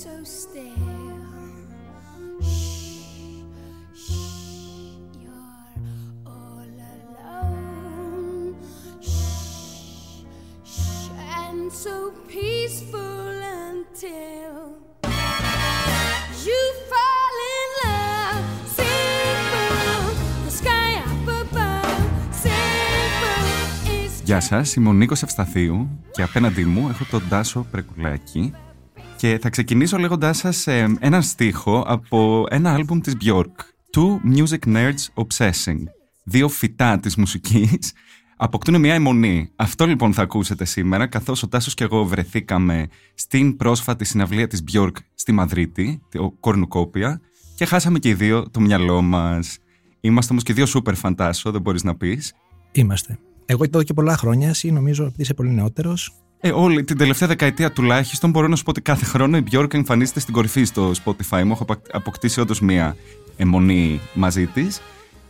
so stale. Γεια σας, είμαι ο Νίκος και απέναντι μου έχω τον Τάσο Πρεκουλάκη και θα ξεκινήσω λέγοντάς σας ε, έναν στίχο από ένα άλμπουμ της Björk Two Music Nerds Obsessing Δύο φυτά της μουσικής αποκτούν μια αιμονή. Αυτό λοιπόν θα ακούσετε σήμερα καθώς ο Τάσος και εγώ βρεθήκαμε στην πρόσφατη συναυλία της Björk στη Μαδρίτη, το Κορνουκόπια και χάσαμε και οι δύο το μυαλό μας. Είμαστε όμως και δύο super φαντάσο, δεν μπορείς να πεις. Είμαστε. Εγώ εδώ και πολλά χρόνια, εσύ νομίζω επειδή είσαι πολύ νεότερος. Ε, όλη την τελευταία δεκαετία τουλάχιστον μπορώ να σου πω ότι κάθε χρόνο η Björk εμφανίζεται στην κορυφή στο Spotify μου. Έχω απα- αποκτήσει όντως μία εμμονή μαζί της.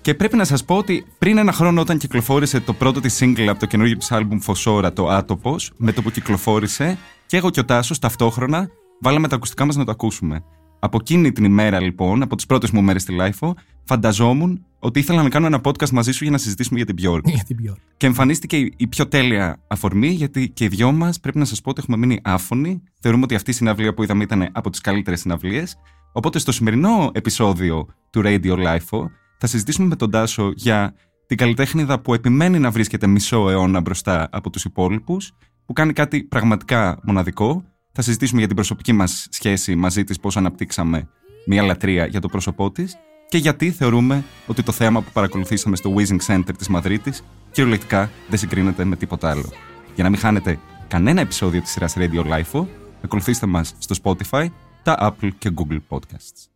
Και πρέπει να σας πω ότι πριν ένα χρόνο, όταν κυκλοφόρησε το πρώτο της single από το καινούργιο της άλμπουμ Fossora, το Άτοπος, με το που κυκλοφόρησε, και εγώ και ο Τάσος ταυτόχρονα βάλαμε τα ακουστικά μας να το ακούσουμε. Από εκείνη την ημέρα, λοιπόν, από τις πρώτες μου μέρες στη LIFO, φανταζόμουν ότι ήθελα να κάνω ένα podcast μαζί σου για να συζητήσουμε για την Björk. Για την Björk. Και εμφανίστηκε η- η πιο τέλεια αφορμή, γιατί και οι δυο μας πρέπει να σας πω ότι έχουμε μείνει άφωνοι. Θεωρούμε ότι αυτή η συναυλία που είδαμε ήταν από τις καλύτερες συναυλίες. Οπότε στο σημερινό επεισόδιο του Radio Life θα συζητήσουμε με τον Τάσο για την καλλιτέχνηδα που επιμένει να βρίσκεται μισό αιώνα μπροστά από τους υπόλοιπους, που κάνει κάτι πραγματικά μοναδικό. Θα συζητήσουμε για την προσωπική μας σχέση μαζί της, πώς αναπτύξαμε μια λατρεία για το πρόσωπό της και γιατί θεωρούμε ότι το θέαμα που παρακολουθήσαμε στο Wizing Center της Μαδρίτης κυριολεκτικά δεν συγκρίνεται με τίποτα άλλο. Για να μην χάνετε κανένα επεισόδιο της σειράς Radio Life, ακολουθήστε μας στο Spotify, τα Apple και Google Podcasts.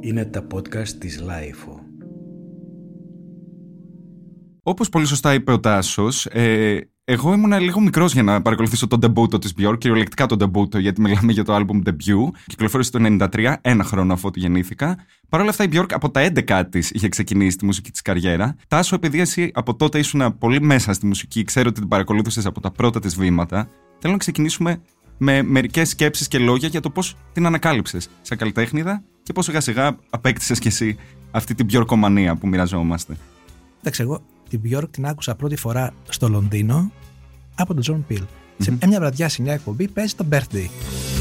Είναι τα podcast της Lifeo. Όπως πολύ σωστά είπε ο Τάσος, ε, εγώ ήμουν λίγο μικρός για να παρακολουθήσω τον ντεμπούτο της Björk, κυριολεκτικά τον ντεμπούτο, γιατί μιλάμε για το album debut. Κυκλοφόρησε το 93, ένα χρόνο αφότου γεννήθηκα. Παρ' όλα αυτά η Björk από τα 11 της είχε ξεκινήσει τη μουσική της καριέρα. Τάσο, επειδή εσύ από τότε ήσουν πολύ μέσα στη μουσική, ξέρω ότι την παρακολούθησες από τα πρώτα της βήματα, θέλω να ξεκινήσουμε με μερικές σκέψεις και λόγια για το πώς την ανακάλυψες σαν καλλιτέχνιδα και πώς σιγά σιγά απέκτησες κι εσύ αυτή την Björkομανία που μοιραζόμαστε. Εντάξει, εγώ την Björk την άκουσα πρώτη φορά στο Λονδίνο από τον Τζον Πιλ. Σε μια βραδιά σε μια εκπομπή παίζει το birthday.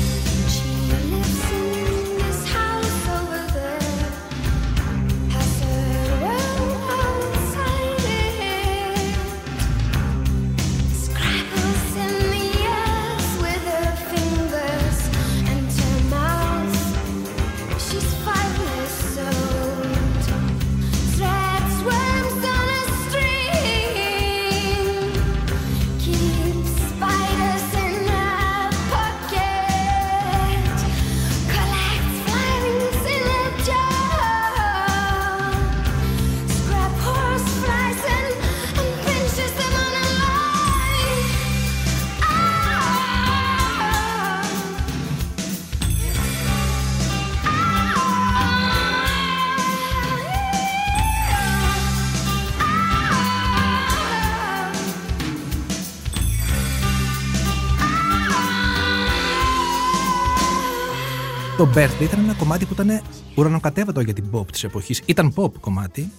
Το birthday ήταν ένα κομμάτι που ήταν ουρανοκατέβατο για την pop της εποχής. Ήταν pop κομμάτι,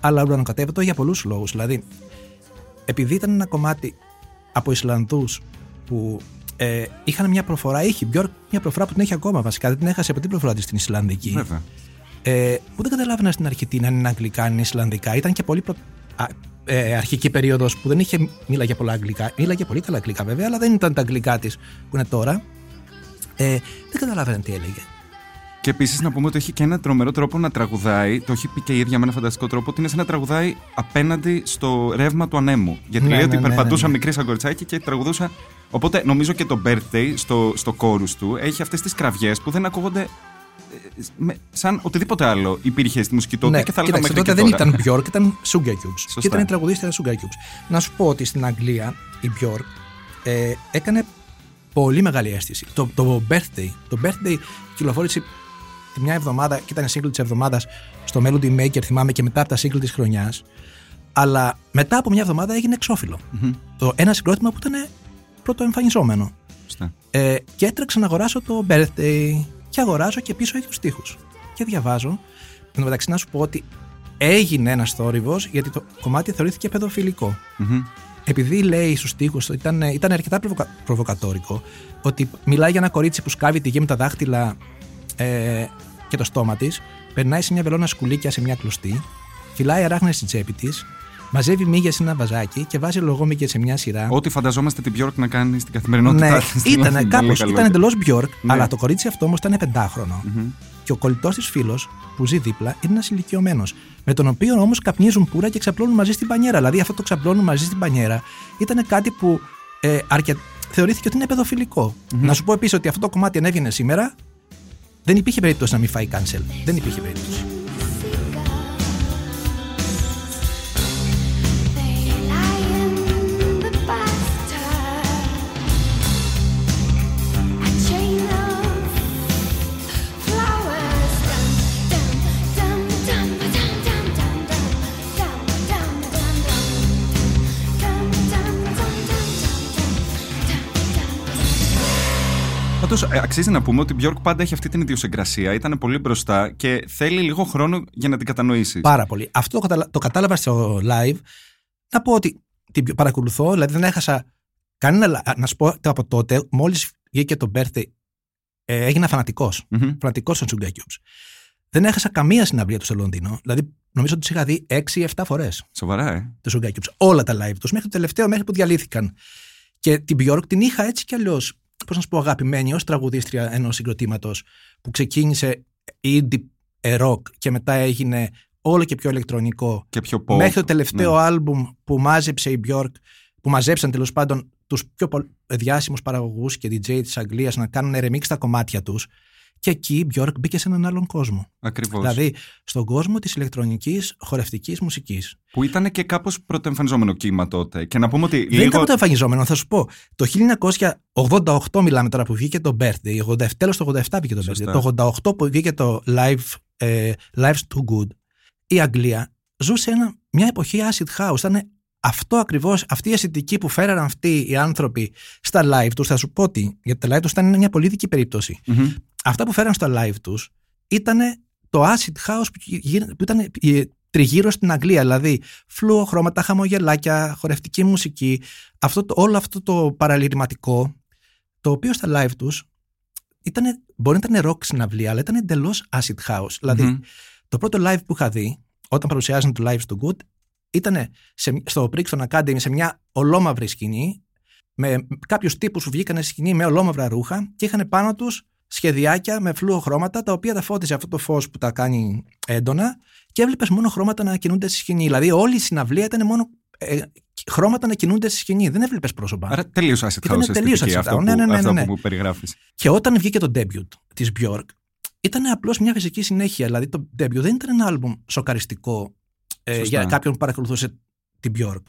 αλλά ουρανοκατέβατο για πολλούς λόγους. Δηλαδή, επειδή ήταν ένα κομμάτι από Ισλανδούς που ε, είχαν μια προφορά, είχε η Björk μια προφορά που την έχει ακόμα βασικά, δεν την έχασε από την προφορά της στην Ισλανδική. Βέβαια. Ε, που δεν καταλάβαινα στην αρχή τι να είναι αγγλικά, αν είναι Ισλανδικά. Ήταν και πολύ προ... α, ε, αρχική περίοδος που δεν είχε μίλαγε πολλά αγγλικά. Μίλαγε πολύ καλά αγγλικά βέβαια, αλλά δεν ήταν τα αγγλικά της που είναι τώρα. Ε, δεν καταλάβαινα τι έλεγε. Και επίσης να πούμε ότι έχει και ένα τρομερό τρόπο να τραγουδάει. Το έχει πει και η ίδια με ένα φανταστικό τρόπο. Ότι είναι σαν να τραγουδάει απέναντι στο ρεύμα του ανέμου. Γιατί Ναι, λέει ναι, ότι ναι, ναι, περπατούσα ναι. μικρή σαν κοριτσάκι και τραγουδούσα. Οπότε νομίζω και το birthday στο, στο chorus του έχει αυτές τις κραυγές που δεν ακούγονται ε, με- σαν οτιδήποτε άλλο υπήρχε στη μουσική τότε και θα λέγαμε Ναι, κοίταξε, μέχρι τότε και δεν τώρα. ήταν Björk, ήταν Sugar Cubes. Σωστά. Και ήταν η τραγουδίστρια Sugar Cubes. Να σου πω ότι στην Αγγλία η Björk ε, έκανε πολύ μεγάλη αίσθηση. Το, το birthday, το birthday κυκλοφόρησε τη μια εβδομάδα και ήταν single της εβδομάδας στο Melody Maker, θυμάμαι, και μετά από τα single της χρονιάς. Αλλά μετά από μια εβδομάδα έγινε εξώφυλλο. Το ένα συγκρότημα που ήταν πρωτοεμφανιζόμενο. Σωστά. Ε, και έτρεξα να αγοράσω το birthday. Και αγοράζω και πίσω έχει του τοίχου. Και διαβάζω. Εν τω μεταξύ, να σου πω ότι έγινε ένας θόρυβος γιατί το κομμάτι θεωρήθηκε παιδοφιλικό. Μμμ. Επειδή λέει στους τοίχους, ήταν, ήταν αρκετά προβοκα- προβοκατόρικο, ότι μιλάει για ένα κορίτσι που σκάβει τη γη με τα δάχτυλα ε, και το στόμα της, περνάει σε μια βελόνα σκουλίκια σε μια κλωστή, φυλάει αράχνες στην τσέπη της, μαζεύει μύγια σε ένα βαζάκι και βάζει λογόμυγια σε μια σειρά. Ό,τι φανταζόμαστε την Björk να κάνει στην καθημερινότητά Ναι, της. ήταν Πολύ κάπω. καλό Ήταν ήταν. εντελώς Björk, Ναι. αλλά το κορίτσι αυτό όμως ήταν πεντάχρονο. Μμμ. Και ο κολλητός της φίλος που ζει δίπλα είναι ένας ηλικιωμένος. Με τον οποίο όμως καπνίζουν πουρα και ξαπλώνουν μαζί στην πανιέρα. Δηλαδή αυτό το ξαπλώνουν μαζί στην πανιέρα ήταν κάτι που ε, αρκε... θεωρήθηκε ότι είναι παιδοφιλικό. Να σου πω επίσης ότι αυτό το κομμάτι αν έβγαινε σήμερα, δεν υπήρχε περίπτωση να μην φάει cancel. Δεν υπήρχε περίπτωση. Πάντω, αξίζει να πούμε ότι η Björk πάντα έχει αυτή την ιδιοσυγκρασία. Ήταν πολύ μπροστά και θέλει λίγο χρόνο για να την κατανοήσεις. Πάρα πολύ. Αυτό το, καταλα- το κατάλαβα στο live. Να πω ότι την παρακολουθώ, δηλαδή δεν έχασα κανένα. λα- Να σου πω ότι από τότε, μόλις βγήκε το birthday, ε, έγινα φανατικός. Μμμ. Φανατικός των Sugar Cubes. Δεν έχασα καμία συναυλία του στο Λονδίνο. Δηλαδή, νομίζω ότι τους είχα δει 6-7 φορές Σοβαρά, ε. του Sugar Cubes. Όλα τα live τους, μέχρι το τελευταίο, μέχρι που διαλύθηκαν. Και την Björk την είχα έτσι κι αλλιώς, πώς να σου πω, αγαπημένη ως τραγουδίστρια ενός συγκροτήματος που ξεκίνησε indie rock και μετά έγινε όλο και πιο ηλεκτρονικό. Και πιο pop. Μέχρι το τελευταίο Ναι. άλμπουμ που μάζεψε η Björk, που μαζέψαν τέλος πάντων τους πιο πολ- διάσημους παραγωγούς και DJ της Αγγλίας να κάνουν remix τα κομμάτια τους και εκεί η Björk μπήκε σε έναν άλλον κόσμο. Ακριβώς. Δηλαδή στον κόσμο της ηλεκτρονικής χορευτικής μουσικής. Που ήταν και κάπως πρωτοεμφανιζόμενο κύμα τότε. Και να πούμε ότι Δεν λίγο. ήταν το εμφανιζόμενο, θα σου πω. Το 1988 μιλάμε τώρα που βγήκε το Birthday. 87, τέλος το 87 βγήκε το Σωστά. Birthday. Το 88 που βγήκε το Live, ε, Life's Too Good. Η Αγγλία ζούσε ένα, μια εποχή acid house. Ήταν αυτό ακριβώς, αυτή η αισθητική που φέραν αυτοί οι άνθρωποι στα live τους. Θα σου πω ότι, γιατί τα live τους ήταν μια πολύ δική περίπτωση. Μμμ. Αυτά που φέραν στα live τους ήταν το acid house που, γύρ- που ήταν ε, τριγύρω στην Αγγλία. Δηλαδή, φλούο χρώματα, χαμογελάκια, χορευτική μουσική. Αυτό το, όλο αυτό το παραλυρηματικό, το οποίο στα live τους ήταν, μπορεί να ήταν rock συναυλία, αλλά ήταν εντελώς acid house. Δηλαδή, Μμμ. το πρώτο live που είχα δει, όταν παρουσιάζαν το live στο Good, ήταν σε, στο Brixton Academy σε μια ολόμαυρη σκηνή, με κάποιους τύπους που βγήκαν στη σκηνή με ολόμαυρα ρούχα και είχαν πάνω τους σχεδιάκια με φλούο χρώματα, τα οποία τα φώτιζε αυτό το φως που τα κάνει έντονα και έβλεπες μόνο χρώματα να κινούνται στη σκηνή. Δηλαδή, όλη η συναυλία ήταν μόνο ε, χρώματα να κινούνται στη σκηνή. Δεν έβλεπες πρόσωπα. Άρα τελείω acid house. Ήτανε τελείως αισθητική acid αυτό, house. που, Ναι, ναι, ναι, αυτό ναι, ναι. που περιγράφεις. Και όταν βγήκε το debut της Björk, ήταν απλώς μια φυσική συνέχεια. Δηλαδή το debut δεν ήταν ένα άλμπουμ σοκαριστικό ε, Σωστά. για κάποιον που παρακολουθούσε την Björk.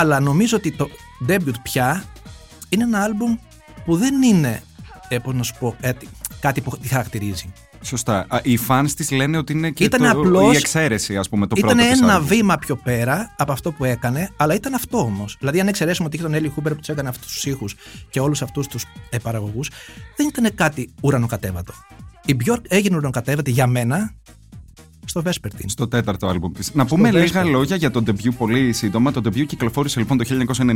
Αλλά νομίζω ότι το debut πια είναι ένα άλμπουμ που δεν είναι, ε, πώς να σου πω, ε, κάτι που τη χαρακτηρίζει. Σωστά. Α, Οι fans της λένε ότι είναι και Ήτανε το, απλώς- η εξαίρεση, ας πούμε, το Ήταν πρώτο. της ένα άλμπουμ. βήμα πιο πέρα από αυτό που έκανε, αλλά ήταν αυτό όμως. Δηλαδή, αν εξαιρέσουμε ότι είχε τον Έλλη Χούμπερ που τους έκανε αυτούς τους ήχους και όλους αυτούς τους ε, παραγωγούς, δεν ήταν κάτι ουρανοκατέβατο. Η Björk έγινε ουρανοκατέβατη για μένα στο Vespertine. Στο τέταρτο άλμπουμ της. Να πούμε Vesper. λίγα λόγια για το debut πολύ σύντομα. Το debut κυκλοφόρησε λοιπόν το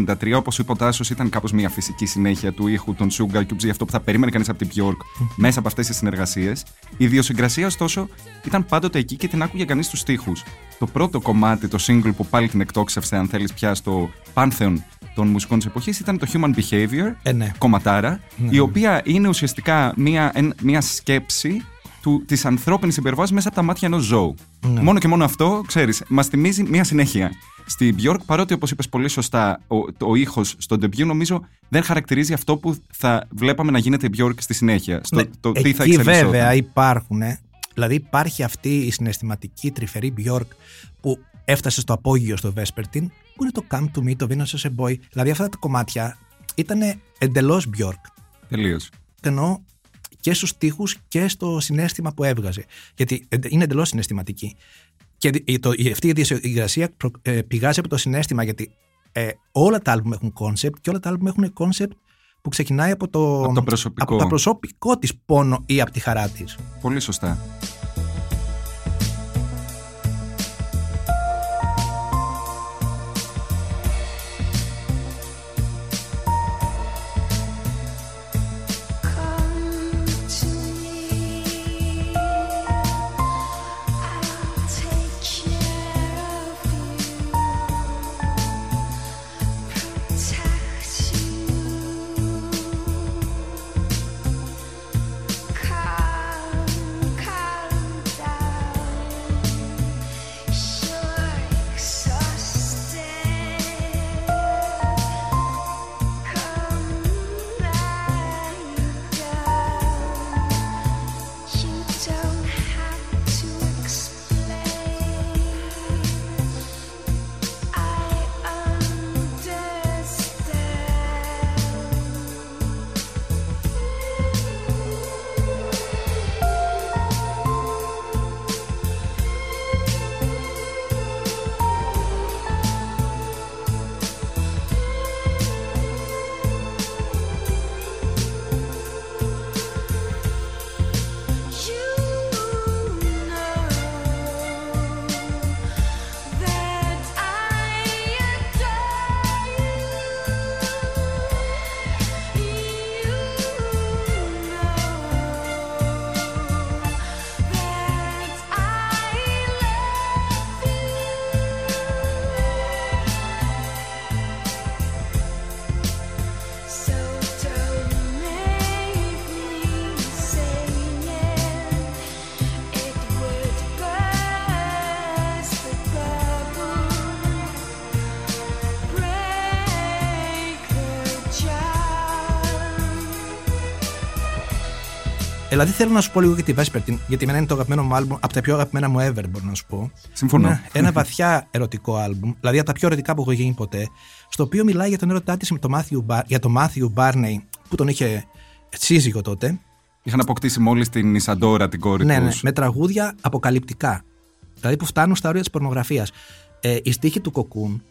1993. Όπως είπε ο Τάσος, ήταν κάπως μια φυσική συνέχεια του ήχου των Sugar Cubes για αυτό που θα περίμενε κανείς από την Björk μέσα από αυτές τις συνεργασίες. Η ιδιοσυγκρασία, ωστόσο, ήταν πάντοτε εκεί και την άκουγε κανείς στους τοίχου. Το πρώτο κομμάτι, το single που πάλι την εκτόξευσε, αν θέλεις πια, στο πάνθεον των μουσικών της εποχής ήταν το Human Behavior. Ε, ναι. κομματάρα, η οποία είναι ουσιαστικά μία, εν- μία σκέψη του, της ανθρώπινης υπερβάσης μέσα από τα μάτια ενός ζώου. Ναι. Μόνο και μόνο αυτό, ξέρεις, μας θυμίζει μία συνέχεια. Στη Björk, παρότι όπως είπες πολύ σωστά, ο, το, ο ήχος στο debut νομίζω δεν χαρακτηρίζει αυτό που θα βλέπαμε να γίνεται η Björk στη συνέχεια. Στο, Ναι, το τι θα εκεί εξελισσόταν. βέβαια υπάρχουν. ε, Δηλαδή υπάρχει αυτή η συναισθηματική τρυφερή Björk που έφτασε στο απόγειο στο Vespertine, που είναι το Come to Me, το Venus as a Boy. Δηλαδή αυτά τα κομμάτια ήταν εντελώς Björk. Τελείως. Εννοώ και στους στίχους και στο συναίσθημα που έβγαζε. Γιατί ε, είναι εντελώς συναισθηματική. Και δι- το, η- αυτή η ιδιοσυγκρασία προ- ε, πηγάζει από το συναίσθημα γιατί ε, όλα τα άλμπουμ έχουν concept και όλα τα άλμπουμ έχουν concept που ξεκινάει από το, Από το προσωπικό. από το προσωπικό της πόνο ή από τη χαρά της. Πολύ σωστά. Δηλαδή θέλω να σου πω λίγο για τη Vespertine, γιατί εμένα είναι το αγαπημένο μου άλμπουμ, από τα πιο αγαπημένα μου ever μπορώ να σου πω. Συμφωνώ. Ένα, ένα βαθιά ερωτικό άλμπουμ, δηλαδή από τα πιο ερωτικά που έχω γίνει ποτέ, στο οποίο μιλάει για τον έρωτά της με το Matthew Bar- για τον Matthew Barney που τον είχε σύζυγο τότε. Είχαν αποκτήσει μόλις την Ισαντόρα, την κόρη Ναι, ναι, τους. με τραγούδια αποκαλυπτικά. Δηλαδή που φτάνουν στα όρια της πορνογραφίας. Ε, η στίχη του Κοκκούν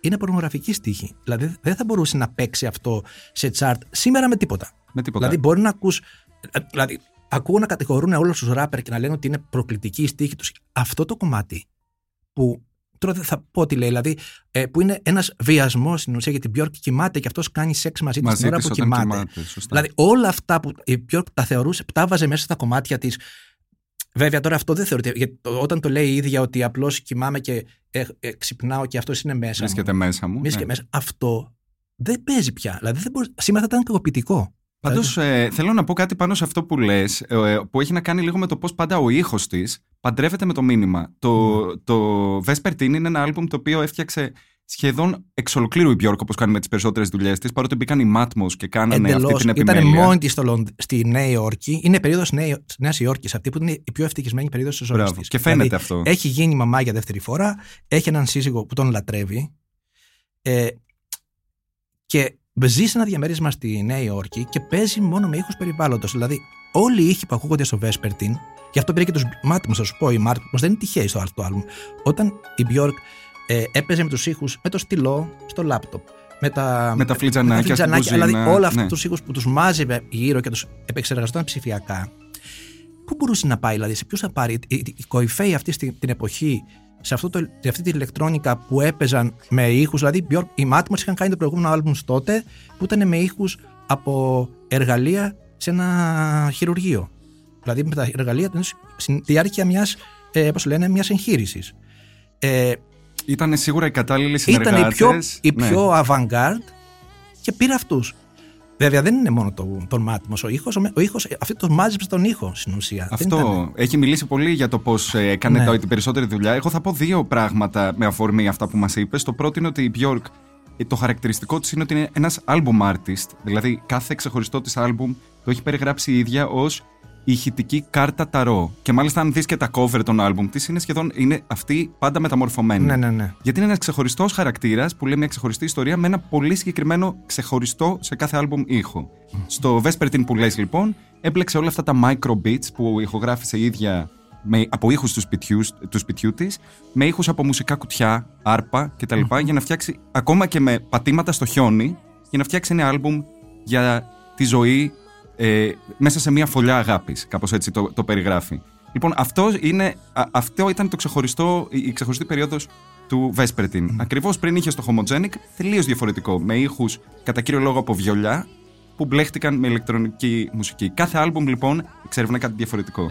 είναι πορνογραφική στίχη. Δηλαδή δεν θα μπορούσε να παίξει αυτό σε τσάρτ σήμερα με τίποτα. Με τίποτα. Δηλαδή μπορεί να ακούς... ε, Δηλαδή ακούω να κατηγορούν όλους τους ράπερ και να λένε ότι είναι προκλητική η στίχη τους. Αυτό το κομμάτι που τώρα δεν θα πω τι λέει, δηλαδή ε, που είναι ένας βιασμός στην ουσία γιατί η Björk κοιμάται και αυτός κάνει σεξ μαζί, της Μαζί την ώρα της που όταν κοιμάται. κοιμάται, σωστά. Δηλαδή όλα αυτά που η Björk τα θεωρούσε, τα βάζε μέσα στα κομμάτια της. Βέβαια τώρα αυτό δεν θεωρείται, γιατί το- όταν το λέει η ίδια ότι απλώς κοιμάμαι και ε, ε, ξυπνάω και αυτός είναι μέσα μου. Βρίσκεται μέσα μου. Βρίσκεται ναι. μέσα. Αυτό δεν παίζει πια. Δηλαδή δεν μπορείς... σήμερα θα ήταν κακοποιητικό. Πάντως, Δηλαδή, θέλω να πω κάτι πάνω σε αυτό που λες, που έχει να κάνει λίγο με το πώς πάντα ο ήχος της παντρεύεται με το μήνυμα. Το, το Vespertine είναι ένα άλμπουμ το οποίο έφτιαξε σχεδόν εξ ολοκλήρου η Björk, όπως κάνει με τις περισσότερες δουλειές της, παρότι μπήκαν οι Matmos και κάνανε αυτή Εντελώς. την Ήταν επιμέλεια. μόνη τη στο Λονδ- στη Νέα Υόρκη. Είναι περίοδος Νέα Υόρκης, αυτή που είναι η πιο ευτυχισμένη περίοδος της ζωής Μπράβο. της. Και φαίνεται αυτό. Έχει γίνει μαμά για δεύτερη φορά, έχει έναν σύζυγο που τον λατρεύει. Ε, και ζεις σε ένα διαμέρισμα στη Νέα Υόρκη και παίζει μόνο με ήχους περιβάλλοντος. Δηλαδή, όλοι οι ήχοι που ακούγονται στο Vespertine, γι' αυτό πήρε και τους Μάτμου, θα σου πω, οι Μάτμου δεν είναι τυχαίοι στο άλλο άλμπουμ. Όταν η Björk ε, έπαιζε με τους ήχους με το στυλό στο λάπτοπ. Με τα, Με τα φλιτζανάκια στην κουζίνα, δηλαδή όλα αυτού ναι. τους ήχους που τους μάζευε γύρω και τους επεξεργαζόταν ψηφιακά. Πού μπορούσε να πάει, δηλαδή, σε ποιου θα πάρει. Οι, οι, οι κορυφαίοι αυτή στη- την εποχή, σε, αυτό το, σε αυτή την ηλεκτρόνικα που έπαιζαν με ήχους. Δηλαδή, Björk, οι Matmos είχαν κάνει το προηγούμενο άλμπουμ τότε που ήταν με ήχους από εργαλεία σε ένα χειρουργείο. Δηλαδή, με τα εργαλεία στη διάρκεια μιας ε, πώς λένε, μιας εγχείρησης. Ε, Ήταν σίγουρα οι κατάλληλοι συνεργάτες. ήταν η πιο, η Ναι. πιο avant-garde και πήρε αυτούς. Βέβαια δεν είναι μόνο το, τον μάτιμος ο ήχος, ο, ο ήχος αυτή το μάζεψε τον ήχο στην ουσία. Δεν Αυτό ήταν- έχει μιλήσει πολύ για το πώς έκανε Ναι. το, την περισσότερη δουλειά. Εγώ θα πω δύο πράγματα με αφορμή αυτά που μας είπες. Το πρώτο είναι ότι η Björk, ε, το χαρακτηριστικό της είναι ότι είναι ένας album artist. Δηλαδή, κάθε ξεχωριστό της album το έχει περιγράψει η ίδια ως ηχητική κάρτα ταρό. Και μάλιστα, αν δεις και τα cover των album της, είναι σχεδόν είναι αυτή πάντα μεταμορφωμένη. Ναι, ναι, ναι. Γιατί είναι ένας ξεχωριστός χαρακτήρας που λέει μια ξεχωριστή ιστορία με ένα πολύ συγκεκριμένο ξεχωριστό σε κάθε άλμπουμ ήχο. Στο Vespertine που λες λοιπόν, έπλεξε όλα αυτά τα micro beats που ηχογράφησε η ίδια με, από ήχους του σπιτιού, του σπιτιού της, με ήχους από μουσικά κουτιά, άρπα κτλ. για να φτιάξει ακόμα και με πατήματα στο χιόνι, για να φτιάξει ένα άλμπουμ για τη ζωή ε, μέσα σε μια φωλιά αγάπης. Κάπως έτσι το, το περιγράφει. Λοιπόν, αυτό, είναι, α- αυτό ήταν το ξεχωριστό, η η ξεχωριστή περίοδος του Vespertine. Ακριβώς πριν είχε το Homogenic, τελείως διαφορετικό. Με ήχους κατά κύριο λόγο από βιολιά που μπλέχτηκαν με ηλεκτρονική μουσική. Κάθε άλμπουμ λοιπόν εξερευνά κάτι διαφορετικό.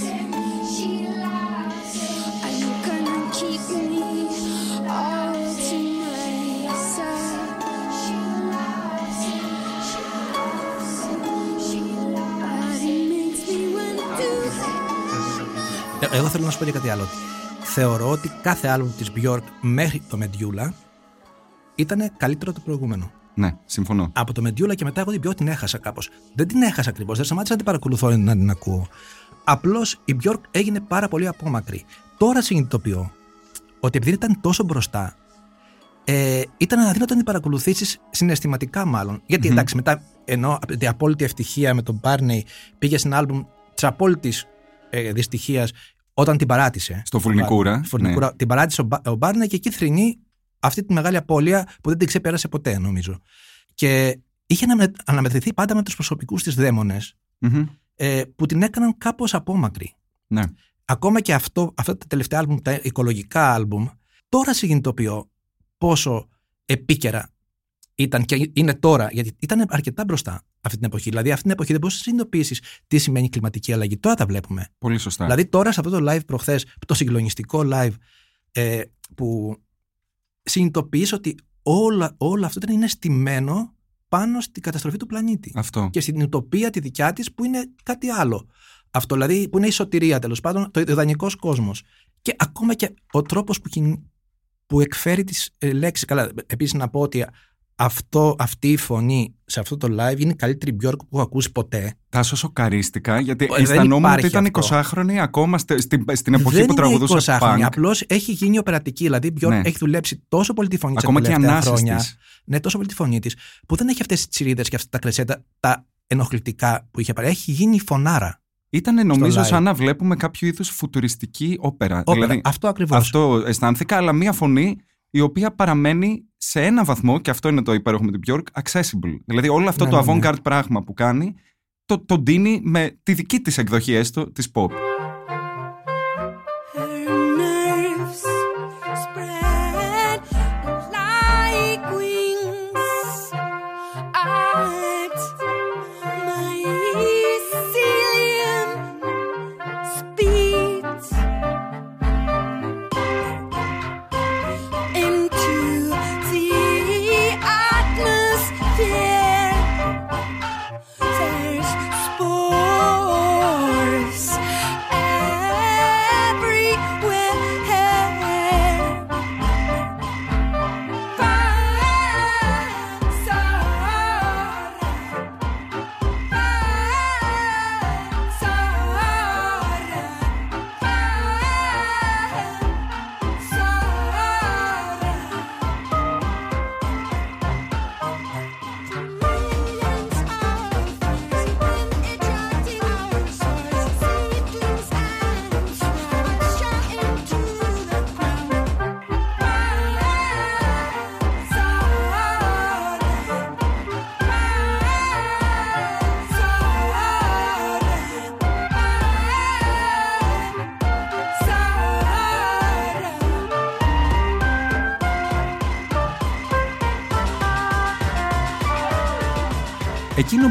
Εγώ θέλω να σου πω και κάτι άλλο. Θεωρώ ότι κάθε άλμπουμ της Björk μέχρι το Medulla ήταν καλύτερο από το προηγούμενο. Ναι, συμφωνώ. Από το Medulla και μετά εγώ την Björk την έχασα κάπως. Δεν την έχασα ακριβώς, δεν σταμάτησα να την παρακολουθώ να την ακούω. Απλώς η Björk έγινε πάρα πολύ απόμακρη. Τώρα συνειδητοποιώ ότι επειδή ήταν τόσο μπροστά, ε, ήταν αδύνατο να την παρακολουθήσεις συναισθηματικά μάλλον. Γιατί εντάξει, μετά ενώ από την απόλυτη ευτυχία με τον Barney πήγε στην άλμπουμ της απόλυτης ε, δυστυχίας όταν την παράτησε. Στο Φουρνικούρα, Στη Φουρνικούρα. Την παράτησε ο, Μπα- ο Barney και εκεί θρυνεί αυτή τη μεγάλη απώλεια που δεν την ξεπέρασε ποτέ, νομίζω. Και είχε αναμε- αναμετρηθεί πάντα με τους προσωπικούς της δαίμονες Μμμ. ε, που την έκαναν κάπως απόμακρη. Ναι. Ακόμα και αυτό, αυτά τα τελευταία άλμπουμ, τα οικολογικά άλμπουμ, τώρα συνειδητοποιώ πόσο επίκαιρα ήταν και είναι τώρα, γιατί ήταν αρκετά μπροστά αυτή την εποχή. Δηλαδή, αυτή την εποχή δεν μπορούσε να συνειδητοποιήσεις τι σημαίνει κλιματική αλλαγή. Τώρα τα βλέπουμε. Πολύ σωστά. Δηλαδή, τώρα σε αυτό το live προχθές, το συγκλονιστικό live, ε, που συνειδητοποιείς ότι όλα, όλο αυτό ήταν είναι στημένο πάνω στην καταστροφή του πλανήτη Αυτό. και στην ουτοπία τη δικιά της που είναι κάτι άλλο. Αυτό δηλαδή που είναι η σωτηρία τέλος πάντων, το ιδανικό κόσμος. Και ακόμα και ο τρόπος που, κιν- που εκφέρει τις ε, λέξεις. Καλά, επίσης να πω ότι αυτό, αυτή η φωνή σε αυτό το live είναι η καλύτερη Björk που έχω ακούσει ποτέ. Τάσο σοκαρίστηκα γιατί Ε, δεν αισθανόμουν ότι υπάρχει ήταν αυτό. 20χρονη ακόμα στε- στην, στην εποχή δεν που τραγουδούσε είναι 20 χρόνια, punk. απλώς έχει γίνει οπερατική. Δηλαδή η Björk Ναι. έχει δουλέψει τόσο πολύ τη φωνή της Ακόμα και οι τελευταία ανάσες χρόνια. της. Ναι, τόσο πολύ τη φωνή της, που δεν έχει αυτές τις τσιρίδες και αυτά τα κρεσέτα, τα ενοχλητικά που είχε πάρει. Έχει γίνει φωνάρα. Ήταν νομίζω live. σαν να βλέπουμε κάποιο είδους φουτουριστική όπερα. Όπερα. Δηλαδή, αυτό ακριβώς. αυτό αισθάνθηκα, αλλά μία φωνή η οποία παραμένει σε ένα βαθμό, και αυτό είναι το υπέροχο με την Björk, accessible. Δηλαδή όλο αυτό Ναι, το ναι, ναι. avant-garde πράγμα που κάνει, το, το ντύνει με τη δική της εκδοχή έστω της pop.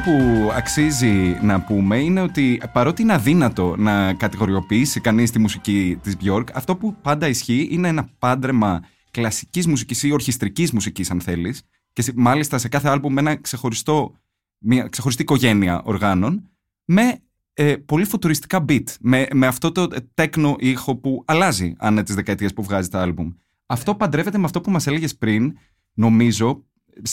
Που αξίζει να πούμε είναι ότι παρότι είναι αδύνατο να κατηγοριοποιήσει κανείς τη μουσική της Björk, αυτό που πάντα ισχύει είναι ένα πάντρεμα κλασικής μουσικής ή ορχιστρικής μουσικής αν θέλεις και σε- μάλιστα σε κάθε άλμπουμ με ένα ξεχωριστό, μια ξεχωριστή οικογένεια οργάνων με ε, πολύ φουτουριστικά beat, με, με αυτό το τέκνο ήχο που αλλάζει ανά τις δεκαετίες που βγάζει τα άλμπουμ. Αυτό παντρεύεται με αυτό που μας έλεγες πριν, νομίζω,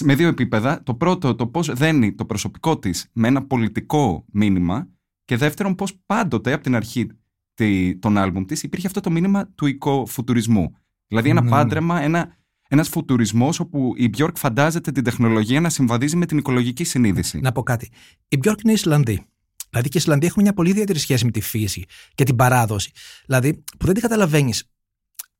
με δύο επίπεδα. Το πρώτο, το πώς δένει το προσωπικό της με ένα πολιτικό μήνυμα και δεύτερον πώς πάντοτε από την αρχή τη- των άλμπουμ της υπήρχε αυτό το μήνυμα του οικοφουτουρισμού. Δηλαδή ένα Ναι, ναι. πάντρεμα, ένα, ένας φουτουρισμός όπου η Björk φαντάζεται την τεχνολογία να συμβαδίζει με την οικολογική συνείδηση. Να πω κάτι. Η Björk είναι Ισλανδή. Δηλαδή και οι Ισλανδοί έχουν μια πολύ ιδιαίτερη σχέση με τη φύση και την παράδοση. Δηλαδή που δεν την καταλαβαίνεις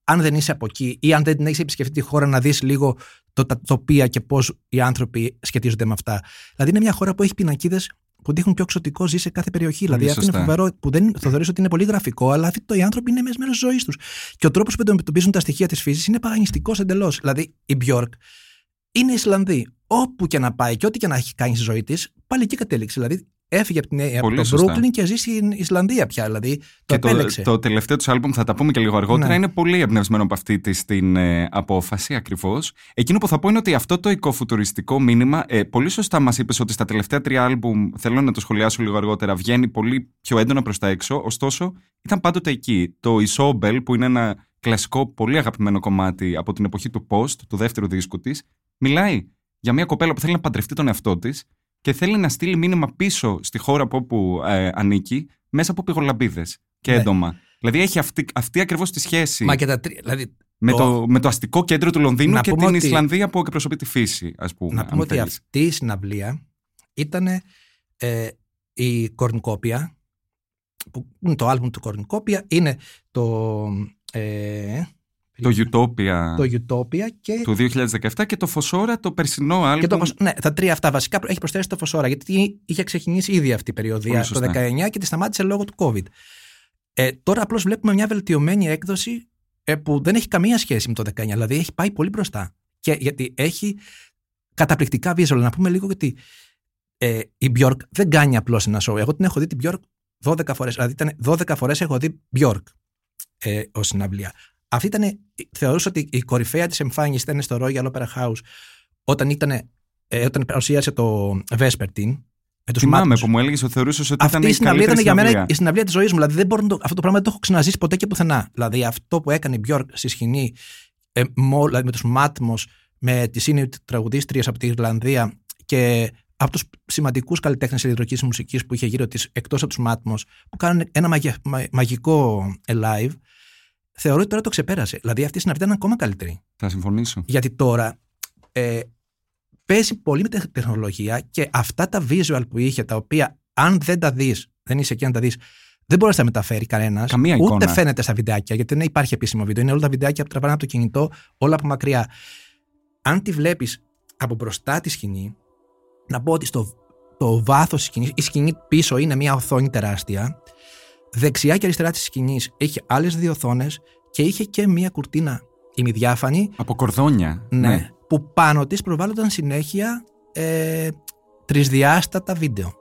αν δεν είσαι από εκεί ή αν δεν έχει επισκεφτεί τη χώρα να δεις λίγο το, τα τοπία και πώς οι άνθρωποι σχετίζονται με αυτά. Δηλαδή είναι μια χώρα που έχει πινακίδες που δείχνουν πιο εξωτικό ζει σε κάθε περιοχή. Πολύ δηλαδή αυτό είναι σωστά. φοβερό που δεν το θεωρείς ότι είναι πολύ γραφικό, αλλά αυτό οι άνθρωποι είναι μέρο τη ζωής τους. Και ο τρόπος που αντιμετωπίζουν τα στοιχεία της φύσης είναι παγανιστικό εντελώς. Δηλαδή η Björk είναι Ισλανδή. Όπου και να πάει και ό,τι και να έχει κάνει στη ζωή της, πάλι εκεί κατέληξε. Δηλαδή έφυγε από, την, από Πολύ το σωστά. Brooklyn και ζει στην Ισλανδία πια. Δηλαδή το Και το, επέλεξε. το τελευταίο του άλμπουμ, θα τα πούμε και λίγο αργότερα, Ναι. είναι πολύ εμπνευσμένο από αυτή τη την ε, απόφαση ακριβώς. Εκείνο που θα πω είναι ότι αυτό το οικοφουτουριστικό μήνυμα, ε, πολύ σωστά μας είπες ότι στα τελευταία τρία άλμπουμ, θέλω να το σχολιάσω λίγο αργότερα, βγαίνει πολύ πιο έντονα προς τα έξω. Ωστόσο, ήταν πάντοτε εκεί. Το Isobel, που είναι ένα κλασικό, πολύ αγαπημένο κομμάτι από την εποχή του Post, του δεύτερου δίσκου της, μιλάει για μια κοπέλα που θέλει να παντρευτεί τον εαυτό της και θέλει να στείλει μήνυμα πίσω στη χώρα από όπου ε, ανήκει μέσα από πυγολαμπίδε και Ναι. έντομα. Δηλαδή έχει αυτή, αυτή ακριβώς τη σχέση Μα και τα τρία. Δηλαδή, με, το- το, με το αστικό κέντρο του Λονδίνου Να και πούμε την ότι- Ισλανδία που εκπροσωπεί τη φύση, ας πούμε. να αν πούμε ότι θέλεις. αυτή η συναυλία ήταν ε, η Κορνικόπια, που είναι το άλμπουμ του Κορνικόπια, είναι το, ε, Το Utopia το Utopia και, του 2017 και το Φωσόρα, το περσινό άλμπουμ. και το, Φωσ- ναι, τα τρία αυτά βασικά έχει προσθέσει το Φωσόρα, γιατί είχε ξεκινήσει ήδη αυτή η Πολύ περιοδία το σωστά. 19 και τη σταμάτησε λόγω του COVID. Ε, τώρα απλώς βλέπουμε μια βελτιωμένη έκδοση ε, που δεν έχει καμία σχέση με το 19, δηλαδή έχει πάει πολύ μπροστά. Και γιατί έχει καταπληκτικά visual. Να πούμε λίγο γιατί ε, η Björk δεν κάνει απλώς ένα show. Εγώ την έχω δει την Björk 12 φορές. Δηλαδή, ήταν 12 φορές έχω δει Björk ε, ως συναυλία. Αυτή ήταν, θεωρούσα ότι η κορυφαία της εμφάνισης ήταν στο Royal Opera House όταν, ήταν, ε, όταν παρουσίασε το Vespertine. Με τους Θυμάμαι μάτους. που μου έλεγες ότι θεωρούσες ότι ήταν Αυτή η η συναυλία ήταν καλύτερη για μένα συναυλία. η συναυλία της ζωής μου. Δηλαδή, δεν μπορώ να το, αυτό το πράγμα δεν το έχω ξαναζήσει ποτέ και πουθενά. Δηλαδή, αυτό που έκανε η Björk στη σκηνή ε, μο- δηλαδή, με τους Μάτμος, με τις είναι τραγουδίστριες από την Ιρλανδία και από τους σημαντικούς καλλιτέχνες ηλεκτρικής μουσικής που είχε γύρω της εκτός από τους Μάτμος που κάνουν ένα μαγε- μα- μαγικό ε, live θεωρώ ότι τώρα το ξεπέρασε. Δηλαδή αυτή η συναυλία ήταν ακόμα καλύτερη. Θα συμφωνήσω. Γιατί τώρα ε, παίζει πολύ με την τεχνολογία και αυτά τα visual που είχε, τα οποία αν δεν τα δεις, δεν είσαι εκεί να τα δεις, δεν μπορείς να τα μεταφέρει κανένας. Καμία Ούτε εικόνα. φαίνεται στα βιντεάκια, γιατί δεν υπάρχει επίσημο βίντεο. Είναι όλα τα βιντεάκια που τραβάνε από το κινητό, όλα από μακριά. Αν τη βλέπεις από μπροστά τη σκηνή, να πω ότι στο το βάθος της σκηνής, η σκηνή πίσω είναι μια οθόνη τεράστια. Δεξιά και αριστερά της σκηνής έχει άλλες δύο οθόνες και είχε και μια κουρτίνα ημιδιάφανη Από κορδόνια. ναι. Που πάνω της προβάλλονταν συνέχεια ε, τρισδιάστατα βίντεο.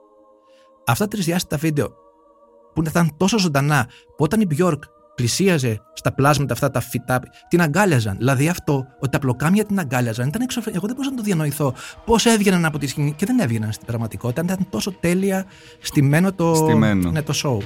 Αυτά τα τρισδιάστατα βίντεο που ήταν τόσο ζωντανά που όταν η Björk πλησίαζε στα πλάσματα αυτά τα φυτά, την αγκάλιαζαν. Δηλαδή αυτό, ότι τα πλοκάμια την αγκάλιαζαν, ήταν εξωφρενικό. Εγώ δεν μπορούσα να το διανοηθώ πώς έβγαιναν από τη σκηνή και δεν έβγαιναν στην πραγματικότητα. Ήταν τόσο τέλεια στημένο το, Στημένο. Ναι, το show.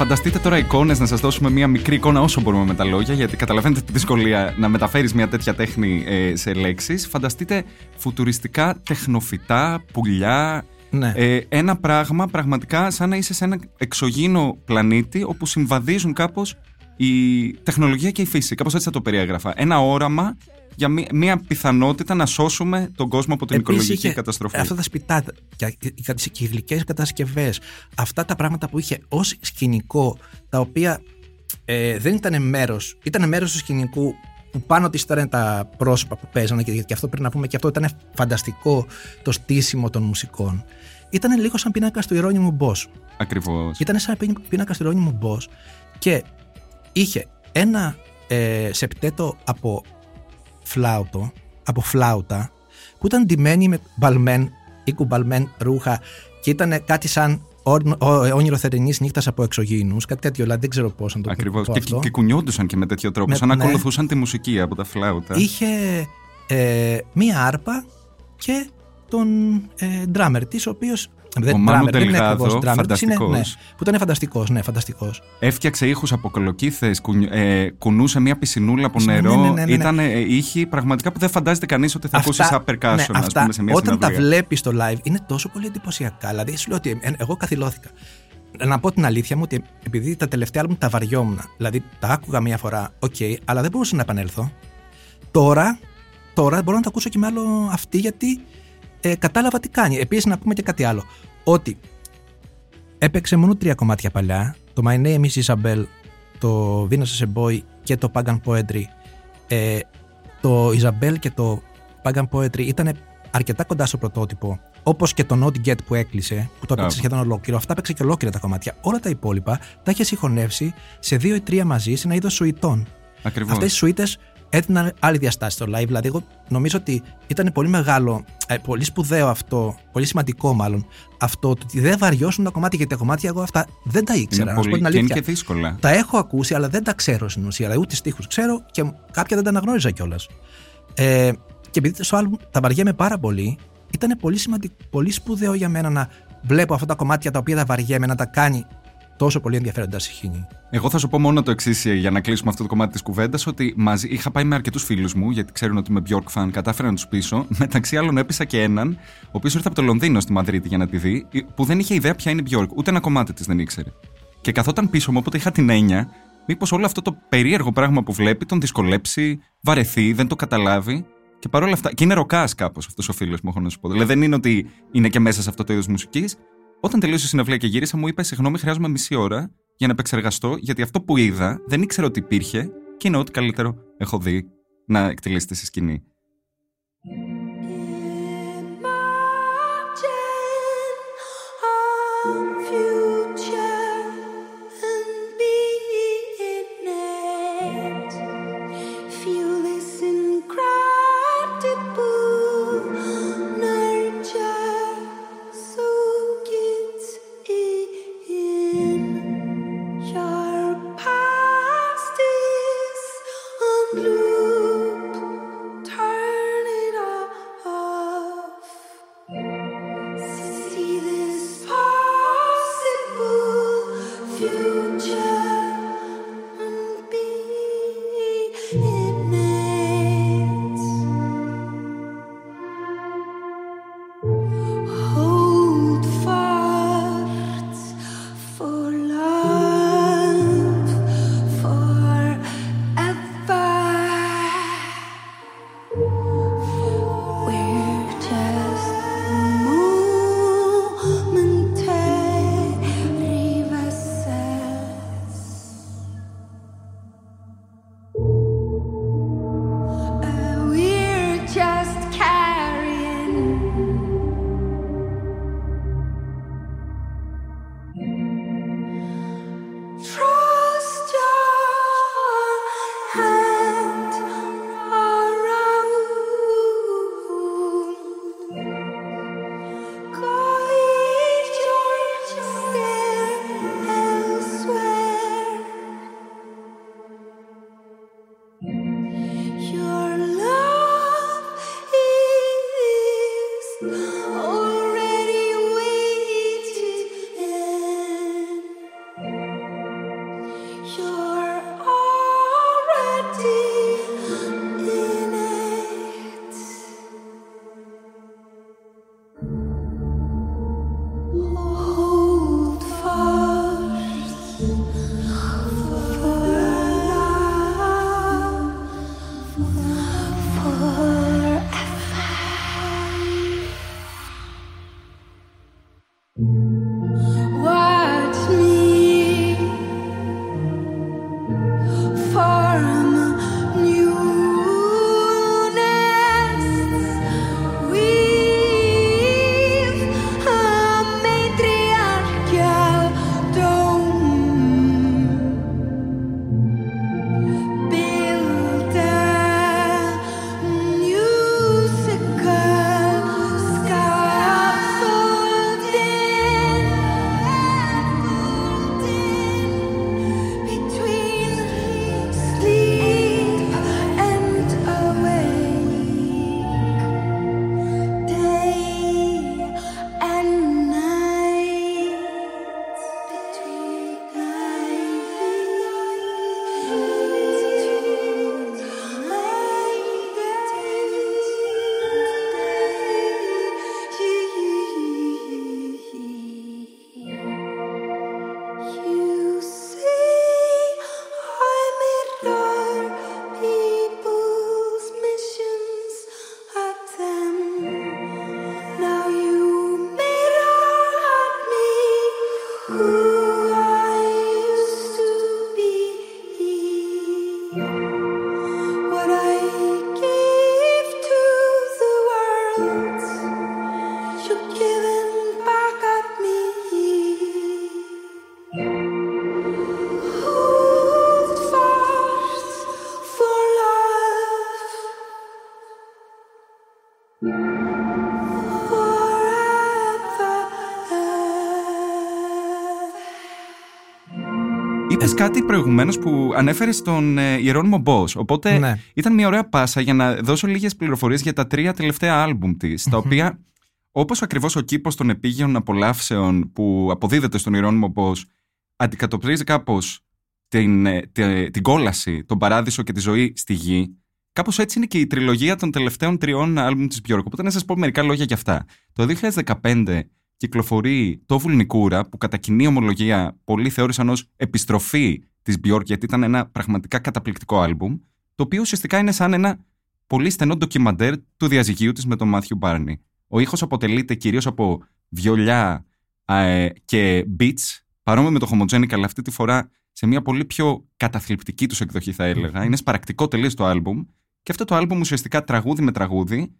Φανταστείτε τώρα εικόνες, να σας δώσουμε μία μικρή εικόνα όσο μπορούμε με τα λόγια, γιατί καταλαβαίνετε τη δυσκολία να μεταφέρεις μια τέτοια τέχνη ε, σε λέξεις. Φανταστείτε φουτουριστικά τεχνοφυτά, πουλιά. Ναι. Ε, ένα πράγμα πραγματικά σαν να είσαι σε ένα εξωγήινο πλανήτη όπου συμβαδίζουν κάπως η τεχνολογία και η φύση. Κάπως έτσι θα το περιέγραφα. Ένα όραμα για μία, μία πιθανότητα να σώσουμε τον κόσμο από την Επίσης οικολογική είχε καταστροφή. Αυτά τα σπιτάκια και οι γλυκέ κατασκευές, αυτά τα πράγματα που είχε ως σκηνικό, τα οποία ε, δεν ήταν μέρος, ήταν μέρος του σκηνικού που πάνω της ήταν τα πρόσωπα που παίζανε και, και αυτό πρέπει να πούμε και αυτό ήταν φανταστικό το στήσιμο των μουσικών. Ήταν λίγο σαν πίνακα του Ιερόνιμου Μπός. Ακριβώς. Ήταν σαν πίν- πίνακα του Ιερόνιμου Μπός και είχε ένα ε, σεπτέτο από φλάουτο, από φλάουτα, που ήταν ντυμένη με μπαλμέν ή κουμπαλμέν ρούχα και ήταν κάτι σαν όν- ο- όνειρο θερινής νύχτας από εξωγήινους, κάτι τέτοιο, δηλαδή δεν ξέρω πώς να το Ακριβώς. πω Και, αυτό. και κουνιόντουσαν και με τέτοιο τρόπο, Με- σαν να ναι. ακολουθούσαν τη μουσική από τα φλάουτα. Είχε ε, μία άρπα και τον ε, ντράμερ της, ο οποίος Δεν, Ο Μάνου drummer, δεν είναι Ντελγάδο, ακριβώς drummer, είναι- φανταστικός. ναι, που ήταν φανταστικός, ναι, φανταστικός. Έφτιαξε ήχους από κολοκύθες, ε, κουνούσε μια πισινούλα από Ναι, νερό. ναι, ναι, ναι, ναι. Ήταν ε, ήχοι πραγματικά που δεν φαντάζεται κανείς ότι θα ακούσει upper percussion, ναι, ας αυτά, πούμε, σε μια όταν τα συναυλία. βλέπεις στο live είναι τόσο πολύ εντυπωσιακά. Δηλαδή, σου λέω ότι ε, εγώ καθυλώθηκα. Να πω την αλήθεια μου ότι επειδή τα τελευταία άλμπουμ τα βαριόμουν, δηλαδή τα άκουγα μία φορά, οκ, αλλά δεν μπορούσα να επανέλθω. Τώρα, τώρα μπορώ να τα ακούσω και με άλλο αυτή γιατί ε, κατάλαβα τι κάνει. Επίσης, να πούμε και κάτι άλλο. Ότι έπαιξε μόνο τρία κομμάτια παλιά. Το My Name is Isobel, το Venus as a Boy και το Pagan Poetry. Ε, το Isabel και το Pagan Poetry ήταν αρκετά κοντά στο πρωτότυπο. Όπως και το Not Get που έκλεισε, που το έπαιξε Μπράβο. σχεδόν ολόκληρο. Αυτά έπαιξε και ολόκληρα τα κομμάτια. Όλα τα υπόλοιπα τα είχε συγχωνεύσει σε δύο ή τρία μαζί σε ένα είδος σουητών. Ακριβώς. Αυτές οι σουίτε έδιναν άλλη διαστάση στο live. Δηλαδή, εγώ νομίζω ότι ήταν πολύ μεγάλο, ε, πολύ σπουδαίο αυτό, πολύ σημαντικό μάλλον, αυτό το ότι δεν βαριώσουν τα κομμάτια. Γιατί τα κομμάτια εγώ αυτά δεν τα ήξερα. Είναι να σου πω πολύ την και είναι αλήθεια. και δύσκολα. Τα έχω ακούσει, αλλά δεν τα ξέρω στην ουσία. Δηλαδή, ούτε στίχους ξέρω και κάποια δεν τα αναγνώριζα κιόλας. Ε, και επειδή στο album τα βαριέμαι πάρα πολύ, ήταν πολύ, σημαντικό, πολύ σπουδαίο για μένα να βλέπω αυτά τα κομμάτια τα οποία τα βαριέμαι να τα κάνει τόσο πολύ ενδιαφέροντα συγχύνη. Εγώ θα σου πω μόνο το εξής για να κλείσουμε αυτό το κομμάτι της κουβέντας: Ότι μαζί είχα πάει με αρκετούς φίλους μου, γιατί ξέρουν ότι είμαι Bjork fan, κατάφερα να τους πείσω. Μεταξύ άλλων, έπεισα και έναν, ο οποίος ήρθε από το Λονδίνο στη Μαδρίτη για να τη δει, που δεν είχε ιδέα ποια είναι η Bjork, ούτε ένα κομμάτι της δεν ήξερε. Και καθόταν πίσω μου, οπότε είχα την έννοια, μήπως όλο αυτό το περίεργο πράγμα που βλέπει τον δυσκολέψει, βαρεθεί, δεν το καταλάβει. Και παρόλα αυτά. Και είναι ροκάς κάπως αυτός ο φίλος μου, έχω να σου πω. Δηλαδή δεν είναι ότι είναι και μέσα σε αυτό το είδος μουσικής. Όταν τελείωσε η συναυλία και γύρισα, μου είπες: Συγγνώμη, χρειάζομαι μισή ώρα για να επεξεργαστώ, γιατί αυτό που είδα δεν ήξερα ότι υπήρχε και είναι ό,τι καλύτερο έχω δει να εκτελέσετε στη σκηνή. Κάτι προηγουμένως που ανέφερε στον ε, Ιερόνιμο Μπό. Οπότε Ναι. ήταν μια ωραία πάσα για να δώσω λίγες πληροφορίες για τα τρία τελευταία άλμπουμ της, τα οποία, όπως ακριβώς ο κήπος των επίγειων απολαύσεων που αποδίδεται στον Ιερόνιμο Μπό, αντικατοπτρίζει κάπως την, ε, τε- την κόλαση, τον παράδεισο και τη ζωή στη γη. Κάπως έτσι είναι και η τριλογία των τελευταίων τριών άλμπουμ της Björk. Οπότε να σας πω μερικά λόγια για αυτά. Το 2015 κυκλοφορεί το Βουλνικούρα, που κατά κοινή ομολογία πολλοί θεώρησαν ως επιστροφή της Björk, γιατί ήταν ένα πραγματικά καταπληκτικό άλμπουμ, το οποίο ουσιαστικά είναι σαν ένα πολύ στενό ντοκιμαντέρ του διαζυγίου της με τον Μάθιου Μπάρνι. Ο ήχος αποτελείται κυρίως από βιολιά ε, και beats, παρόμοιο με το Homogenic, αλλά αυτή τη φορά σε μια πολύ πιο καταθλιπτική τους εκδοχή, θα έλεγα. Είναι σπαρακτικό τελείως το άλμπουμ. Και αυτό το άλμπουμ ουσιαστικά τραγούδι με τραγούδι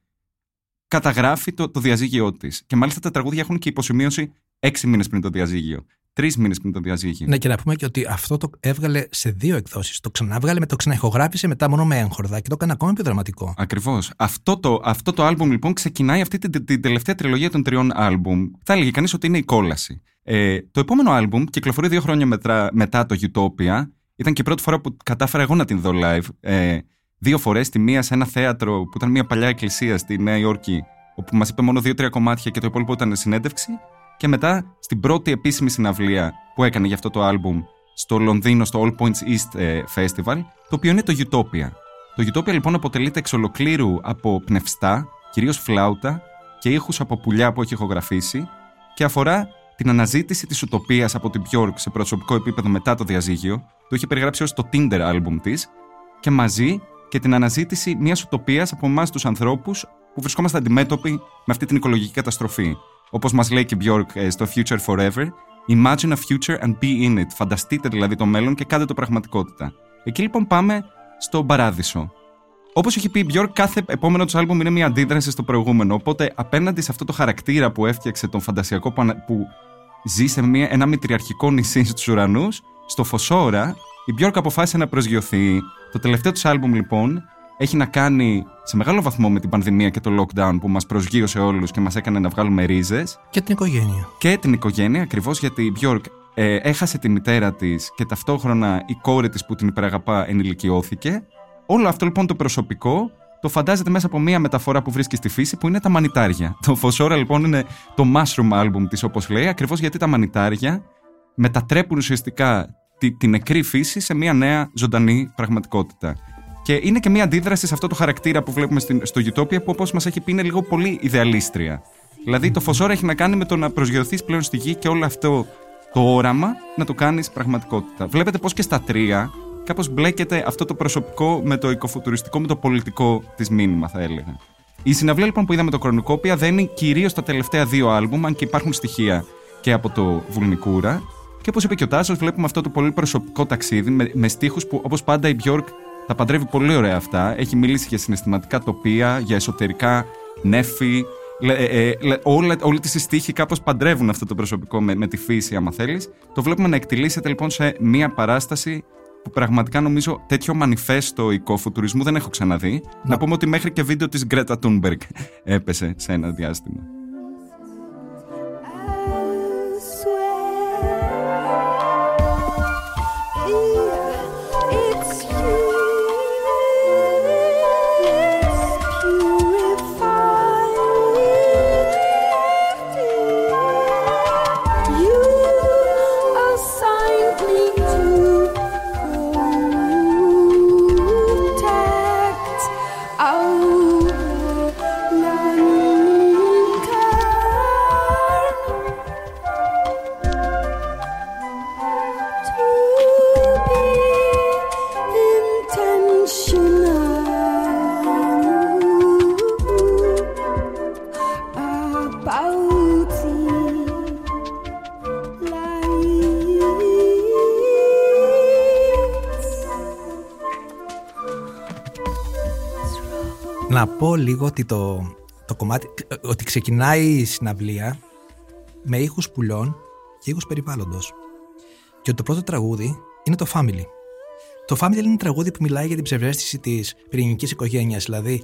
καταγράφει το, το διαζύγιο της. Και μάλιστα τα τραγούδια έχουν και υποσημείωση έξι μήνες πριν το διαζύγιο. Τρεις μήνες πριν το διαζύγιο. Ναι, και να πούμε και ότι αυτό το έβγαλε σε δύο εκδόσεις. Το ξανάβγαλε, με το ξαναηχογράφησε μετά μόνο με έγχορδα και το έκανε ακόμα πιο δραματικό. Ακριβώς. Αυτό το, αυτό το άλμπουμ λοιπόν ξεκινάει αυτή την, την τελευταία τριλογία των τριών άλμπουμ. Θα έλεγε κανείς ότι είναι η κόλαση. Ε, το επόμενο άλμπουμ κυκλοφορεί δύο χρόνια μετρά, μετά το Utopia. Ήταν και η πρώτη φορά που κατάφερα εγώ να την δω live. Ε, δύο φορές, τη μία σε ένα θέατρο που ήταν μια παλιά εκκλησία στη Νέα Υόρκη, όπου μας είπε μόνο δύο-τρία κομμάτια και το υπόλοιπο ήταν συνέντευξη. Και μετά στην πρώτη επίσημη συναυλία που έκανε για αυτό το άλμπουμ στο Λονδίνο, στο All Points East ε, Festival, το οποίο είναι το Utopia. Το Utopia λοιπόν αποτελείται εξ ολοκλήρου από πνευστά, κυρίως φλάουτα και ήχους από πουλιά που έχει ηχογραφήσει και αφορά την αναζήτηση της ουτοπίας από την Björk σε προσωπικό επίπεδο μετά το διαζύγιο, το είχε περιγράψει ως το Tinder album της και μαζί και την αναζήτηση μιας ουτοπίας από εμάς τους ανθρώπους που βρισκόμαστε αντιμέτωποι με αυτή την οικολογική καταστροφή. Όπως μας λέει και η Björk ε, στο Future Forever, Imagine a future and be in it. Φανταστείτε δηλαδή το μέλλον και κάντε το πραγματικότητα. Εκεί λοιπόν πάμε στον παράδεισο. Όπως έχει πει η Björk, κάθε επόμενο τους άλμπουμ είναι μια αντίδραση στο προηγούμενο. Οπότε απέναντι σε αυτό το χαρακτήρα που έφτιαξε τον φαντασιακό που, ανα- που ζει σε μια, ένα μητριαρχικό νησί στους ουρανούς, στο Φωσόρα, η Björk αποφάσισε να προσγειωθεί. Το τελευταίο του άλμπουμ λοιπόν έχει να κάνει σε μεγάλο βαθμό με την πανδημία και το lockdown που μας προσγείωσε όλους και μας έκανε να βγάλουμε ρίζες Και την οικογένεια. και την οικογένεια ακριβώς γιατί η Björk ε, έχασε τη μητέρα της και ταυτόχρονα η κόρη της που την υπεραγαπά ενηλικιώθηκε. Όλο αυτό λοιπόν το προσωπικό το φαντάζεται μέσα από μία μεταφορά που βρίσκει στη φύση που είναι τα μανιτάρια. Το Φωσόρα λοιπόν είναι το mushroom album της όπως λέει ακριβώς γιατί τα μανιτάρια μετατρέπουν ουσιαστικά τη, τη νεκρή φύση σε μία νέα ζωντανή πραγματικότητα. Και είναι και μία αντίδραση σε αυτό το χαρακτήρα που βλέπουμε στην, στο Utopia που όπως μας έχει πει είναι λίγο πολύ ιδεαλίστρια. Δηλαδή το φωσόρα έχει να κάνει με το να προσγειωθείς πλέον στη γη και όλο αυτό το όραμα να το κάνεις πραγματικότητα. Βλέπετε πως και στα τρία κάπως μπλέκεται αυτό το προσωπικό με το οικοφουτουριστικό, με το πολιτικό της μήνυμα θα έλεγα. Η συναυλία λοιπόν που είδαμε το Κρονικόπια δένει κυρίως τα τελευταία δύο άλμπουμ, αν και υπάρχουν στοιχεία και από το Βουλνικούρα. Και όπως είπε και ο Τάσος, βλέπουμε αυτό το πολύ προσωπικό ταξίδι με, με στίχους που όπως πάντα η Björk τα παντρεύει πολύ ωραία αυτά. Έχει μιλήσει για συναισθηματικά τοπία, για εσωτερικά νέφη. Λε- ε, ε, λε- όλα, όλοι τις στίχοι κάπως παντρεύουν αυτό το προσωπικό με, με τη φύση, άμα θέλεις. Το βλέπουμε να εκτιλήσεται λοιπόν σε μία παράσταση που πραγματικά νομίζω τέτοιο μανιφέστο οικοφουτουρισμού δεν έχω ξαναδεί. Να πούμε ότι μέχρι και βίντεο της Γκρέτα Τούνμπεργκ έπεσε σε ένα διάστημα. Πω λίγο ότι το, το κομμάτι, ότι ξεκινάει η συναυλία με ήχους πουλών και ήχους περιβάλλοντος. Και ότι το πρώτο τραγούδι είναι το Family. Το Family είναι ένα τραγούδι που μιλάει για την ψευδέστηση της πυρηνικής οικογένειας. Δηλαδή,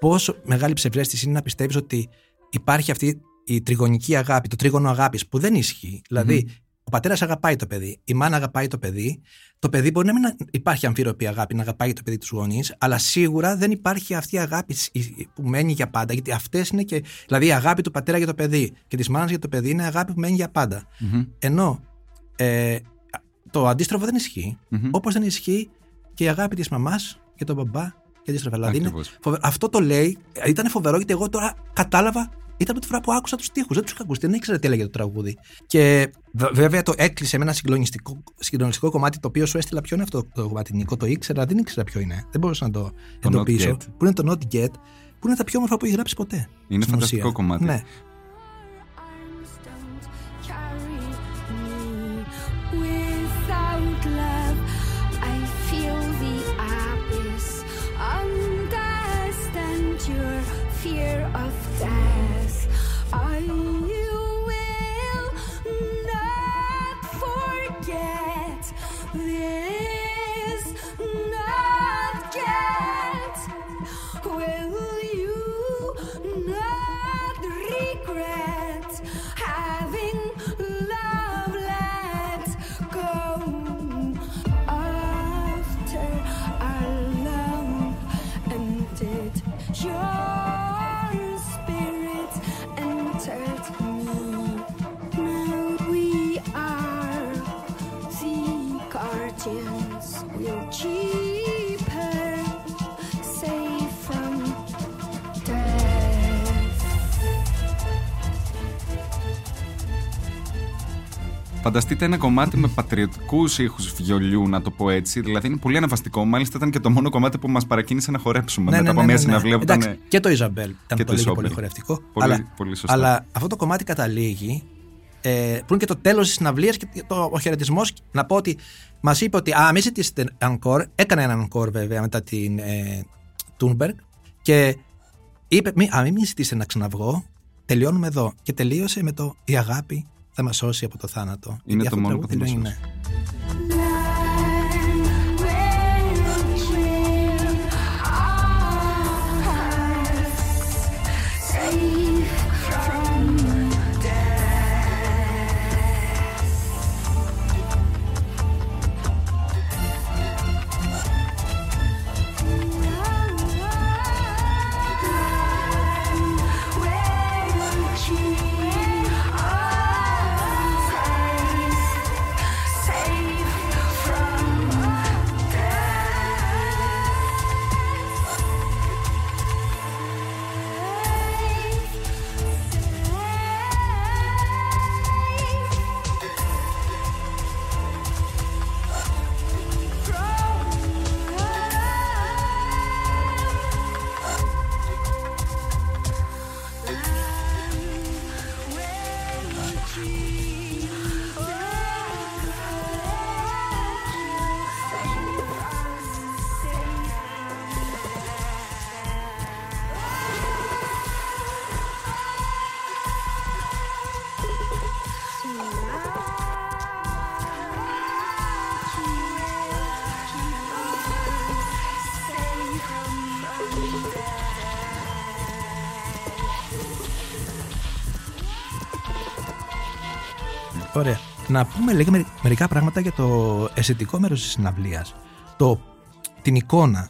πόσο μεγάλη ψευδέστηση είναι να πιστεύεις ότι υπάρχει αυτή η τριγωνική αγάπη, το τρίγωνο αγάπης που δεν ισχύει. Δηλαδή, ο πατέρας αγαπάει το παιδί, η μάνα αγαπάει το παιδί. Το παιδί μπορεί να μην υπάρχει αμφίροπη αγάπη να αγαπάει το παιδί τους γονείς, αλλά σίγουρα δεν υπάρχει αυτή η αγάπη που μένει για πάντα. Γιατί αυτές είναι και. Δηλαδή η αγάπη του πατέρα για το παιδί και της μάνας για το παιδί είναι αγάπη που μένει για πάντα. Μμμ. Ενώ ε, το αντίστροφο δεν ισχύει. Μμμ. Όπως δεν ισχύει και η αγάπη της μαμάς για τον μπαμπά και αντίστροφα. Δηλαδή είναι Ακριβώς. φοβε- αυτό το λέει, ήταν φοβερό γιατί εγώ τώρα κατάλαβα. Ήταν από τη φορά που άκουσα τους τοίχου. Δεν τους είχα ακούσει, δεν ήξερα τι έλεγε το τραγούδι. Και βε- βέβαια το έκλεισε με ένα συγκλονιστικό, συγκλονιστικό κομμάτι το οποίο σου έστειλα. Ποιο είναι αυτό το κομμάτι, Νίκο. Το ήξερα, δεν ήξερα ποιο είναι. Δεν μπορούσα να το, Το εντοπίσω. Not Yet. Που είναι το Not Get, που είναι τα πιο όμορφα που έχει γράψει ποτέ. Είναι στην φανταστικό ουσία. κομμάτι. Ναι. Φανταστείτε ένα κομμάτι με πατριωτικούς ήχους βιολιού, να το πω έτσι. Δηλαδή είναι πολύ αναβαστικό. Μάλιστα ήταν και το μόνο κομμάτι που μας παρακίνησε να χορέψουμε μετά από μια συναυλία που Ναι, Εντάξει, ήταν. Και το Ιζαμπέλ ήταν και το πολύ, Ισόμπελ. πολύ χορευτικό. Πολύ- αλλά, πολύ σωστά. αλλά αυτό το κομμάτι καταλήγει. Ε, που είναι και το τέλος της συναυλίας και το, ο χαιρετισμός. Να πω ότι μας είπε ότι α, μην ζητήσετε encore. Έκανε έναν encore βέβαια μετά την ε, Τούνμπεργκ. Και είπε, μη, α, μην ζητήσετε να ξαναβγώ. Τελειώνουμε εδώ. Και τελείωσε με το Η αγάπη θα μας σώσει από το θάνατο. Είναι Γιατί το αυτό μόνο που θα τραγούδι μας λέει, σώσει. ναι. Να πούμε λίγα μερι- μερικά πράγματα για το αισθητικό μέρος της συναυλίας. Το, την εικόνα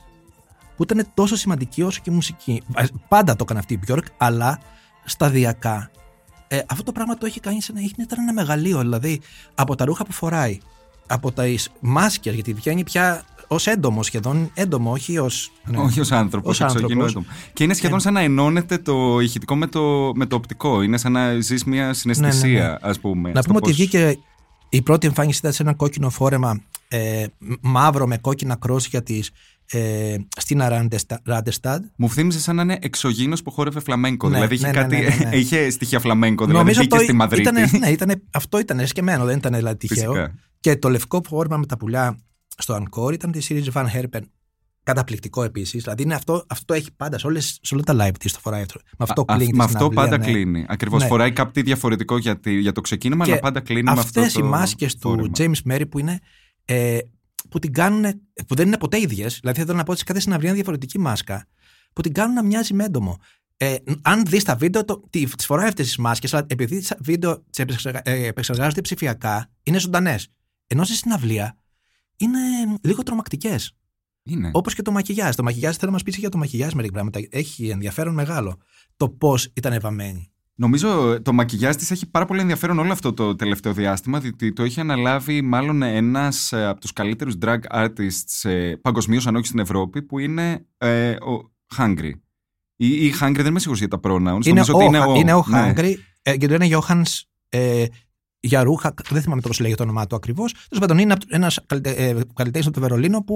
που ήταν τόσο σημαντική όσο και η μουσική. Ε, Πάντα το έκανε αυτή η Björk, αλλά σταδιακά. Ε, αυτό το πράγμα το έχει κάνει σαν να έχει- ήταν ένα μεγαλείο. Δηλαδή από τα ρούχα που φοράει, από τα μάσκες, γιατί βγαίνει πια ως έντομο σχεδόν. Έντομο, όχι ω. Όχι ως άνθρωπος, Ως εξωγήινο άνθρωπος. έντομο. Και είναι σχεδόν σαν να ενώνεται το ηχητικό με το, με το οπτικό. Είναι σαν να ζεις μια συναισθησία, Ναι, ναι, ας πούμε. Να στο πούμε ότι πώς- βγήκε η πρώτη εμφάνιση ήταν σε ένα κόκκινο φόρεμα ε, μ- μαύρο με κόκκινα κρόσια τη ε, στην Ράντεσταντ. Μου θύμιζε σαν να είναι εξωγήινος που χόρευε φλαμέγκο. Ναι, δηλαδή είχε, ναι, ναι, κάτι, ναι, ναι, ναι. είχε στοιχεία φλαμέγκο. Δηλαδή μπήκε στη Μαδρίτη. Ήτανε, ναι, ήτανε, αυτό ήταν εσκεμμένο, δεν ήταν δηλαδή τυχαίο. Φυσικά. Και το λευκό φόρμα με τα πουλιά στο Encore ήταν τη series Van Herpen. Καταπληκτικό επίσης. Δηλαδή είναι αυτό, αυτό το έχει πάντα σε, όλες, σε όλα τα live της το φοράει αυτό. Με αυτό Α, κλείνει. με τη αυτό συναυλία, πάντα ναι. κλείνει. Ακριβώς. Ναι. Φοράει κάτι διαφορετικό για, τη- για το ξεκίνημα, αλλά πάντα κλείνει με αυτό. Αυτές το οι μάσκες του φόρεμα. James Mary που είναι. Ε, που την κάνουν. που δεν είναι ποτέ ίδιες. Δηλαδή θέλω να πω ότι σε κάθε συναυλία είναι διαφορετική μάσκα. Που την κάνουν να μοιάζει με έντομο. Ε, αν δεις τα βίντεο, τις φοράει αυτές τις μάσκες, αλλά επειδή τα βίντεο τι επεξεργάζονται ψηφιακά, είναι ζωντανές. Ενώ στη συναυλία είναι λίγο τρομακτικές. Είναι. Όπως και το μακιγιάζ. Το μακιγιάζ θέλω να μας πεις για το μακιγιάζ μερικά πράγματα. Έχει ενδιαφέρον μεγάλο το πώς ήταν ευαμένη. Νομίζω το μακιγιάζ της έχει πάρα πολύ ενδιαφέρον όλο αυτό το τελευταίο διάστημα, διότι το έχει αναλάβει μάλλον ένας από τους καλύτερους drag artists ε, παγκοσμίως, αν όχι στην Ευρώπη, που είναι ε, ο Hungry. Ή, ή Hungry, δεν είμαι σίγουρος για τα pronouns. Είναι, Νομίζω ο, ότι είναι ο, είναι ο ναι. Hungry ε, και το είναι Johannes ε, Γιαρούχα, δεν θυμάμαι πώς λέγεται το όνομά του ακριβώς. Τέλος πάντων, είναι ένας καλλιτέχνης από το Βερολίνο που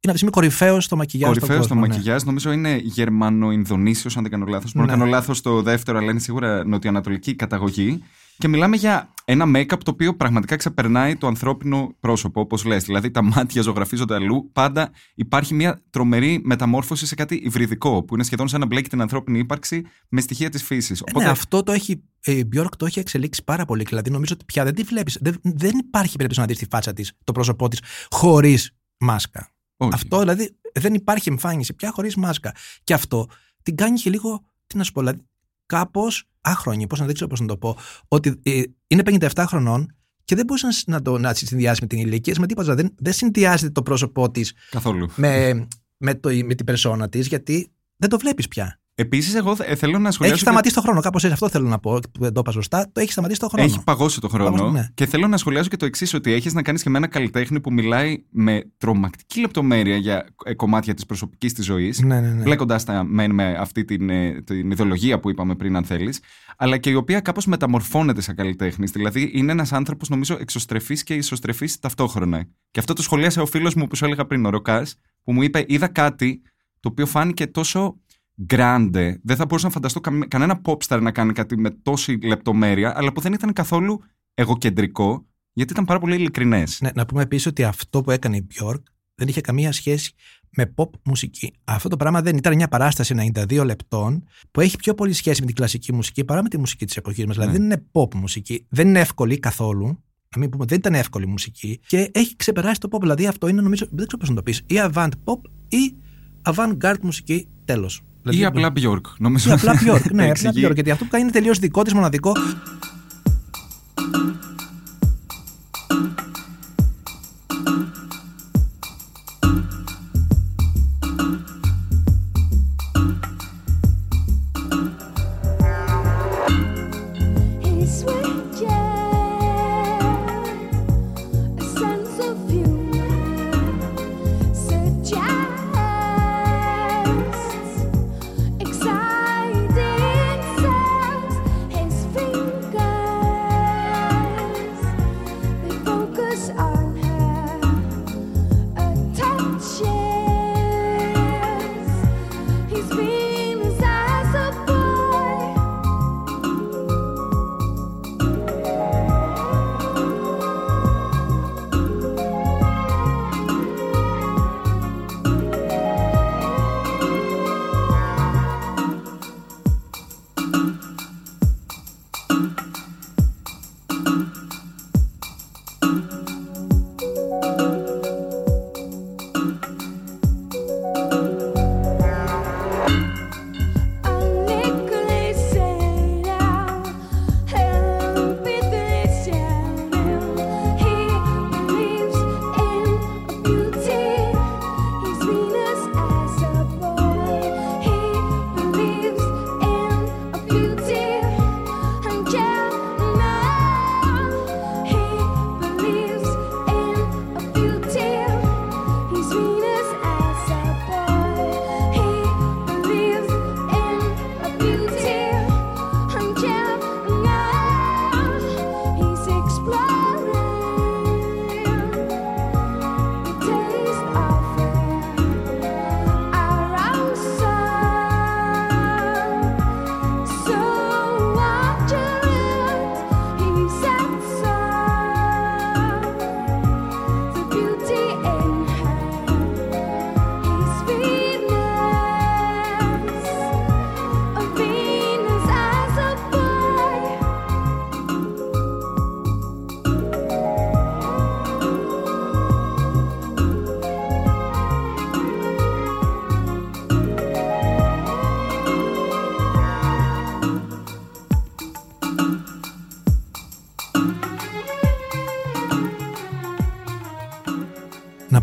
είναι αυτή τη στιγμή κορυφαίος στο μακιγιάζ. στον Κορυφαίος στο κόσμο, ναι. μακιγιάζ, νομίζω είναι Γερμανο-Ινδονήσιος, αν δεν κάνω λάθος. Μπορεί να Ναι. κάνω λάθος το δεύτερο, αλλά είναι σίγουρα νοτιοανατολική καταγωγή. Και μιλάμε για ένα make-up το οποίο πραγματικά ξεπερνάει το ανθρώπινο πρόσωπο, όπως λες. Δηλαδή τα μάτια ζωγραφίζονται αλλού. Πάντα υπάρχει μια τρομερή μεταμόρφωση σε κάτι υβριδικό, που είναι σχεδόν σαν να μπλέκει την ανθρώπινη ύπαρξη με στοιχεία της φύσης. Ε, Ναι, αυτό το έχει. ε, Η Björk το έχει εξελίξει πάρα πολύ. Δηλαδή, νομίζω ότι πια δεν τη βλέπεις. Δεν, δεν υπάρχει περίπτωση να δεις τη φάτσα της, το πρόσωπό της, χωρίς μάσκα. όχι. Αυτό δηλαδή δεν υπάρχει εμφάνιση πια χωρίς μάσκα. Και αυτό την κάνει και λίγο, τι να σου πω, δηλαδή κάπως άχρονη, πώς να δεν ξέρω πώς να το πω, ότι ε, είναι 57 χρονών και δεν μπορείς να, να, το, να τη συνδυάσει με την ηλικία της, με τίποτα. Δεν, δεν συνδυάζεται το πρόσωπό της Καθόλου. με, με, το, με την περσόνα της, γιατί δεν το βλέπεις πια. Επίσης, εγώ θε- θέλω να σχολιάσω. Έχει σταματήσει το χρόνο. Κάπως έτσι αυτό θέλω να πω. που Δεν το είπα σωστά. Το έχει σταματήσει το χρόνο. Έχει παγώσει το χρόνο. Παγώσει, ναι. Και θέλω να σχολιάσω και το εξής: Ότι έχεις να κάνεις και με ένα καλλιτέχνη που μιλάει με τρομακτική λεπτομέρεια για ε, κομμάτια της προσωπικής της ζωής. Ναι, ναι, ναι. Μπλέκοντα τα μεν με αυτή την, ε, την ιδεολογία που είπαμε πριν, αν θέλεις, αλλά και η οποία κάπως μεταμορφώνεται σαν καλλιτέχνης. Δηλαδή, είναι ένας άνθρωπος, νομίζω, εξωστρεφής και ισοστρεφής ταυτόχρονα. Και αυτό το σχολίασε ο φίλος μου που σου έλεγα πριν, ο Ροκάς, που μου είπε: Είδα κάτι το οποίο φάνηκε τόσο grande. Δεν θα μπορούσα να φανταστώ καμ- κανένα popstar να κάνει κάτι με τόση λεπτομέρεια, αλλά που δεν ήταν καθόλου εγωκεντρικό, γιατί ήταν πάρα πολύ ειλικρινές. Ναι, να πούμε επίσης ότι αυτό που έκανε η Björk δεν είχε καμία σχέση με pop μουσική. Αυτό το πράγμα δεν ήταν μια παράσταση 92 λεπτών που έχει πιο πολύ σχέση με την κλασική μουσική παρά με τη μουσική της εποχής μας. Δηλαδή Ναι. δεν είναι pop μουσική, δεν είναι εύκολη καθόλου. Να μην πούμε, δεν ήταν εύκολη μουσική και έχει ξεπεράσει το pop. Δηλαδή αυτό είναι νομίζω, δεν ξέρω πώς να το πεις, ή avant pop ή avant-garde μουσική τέλος. Ή απλά Bjork, νομίζω. Ή απλά Björk. ναι, απλά Εξηγεί. Björk. Γιατί αυτό που κάνει είναι τελείως δικό της, μοναδικό.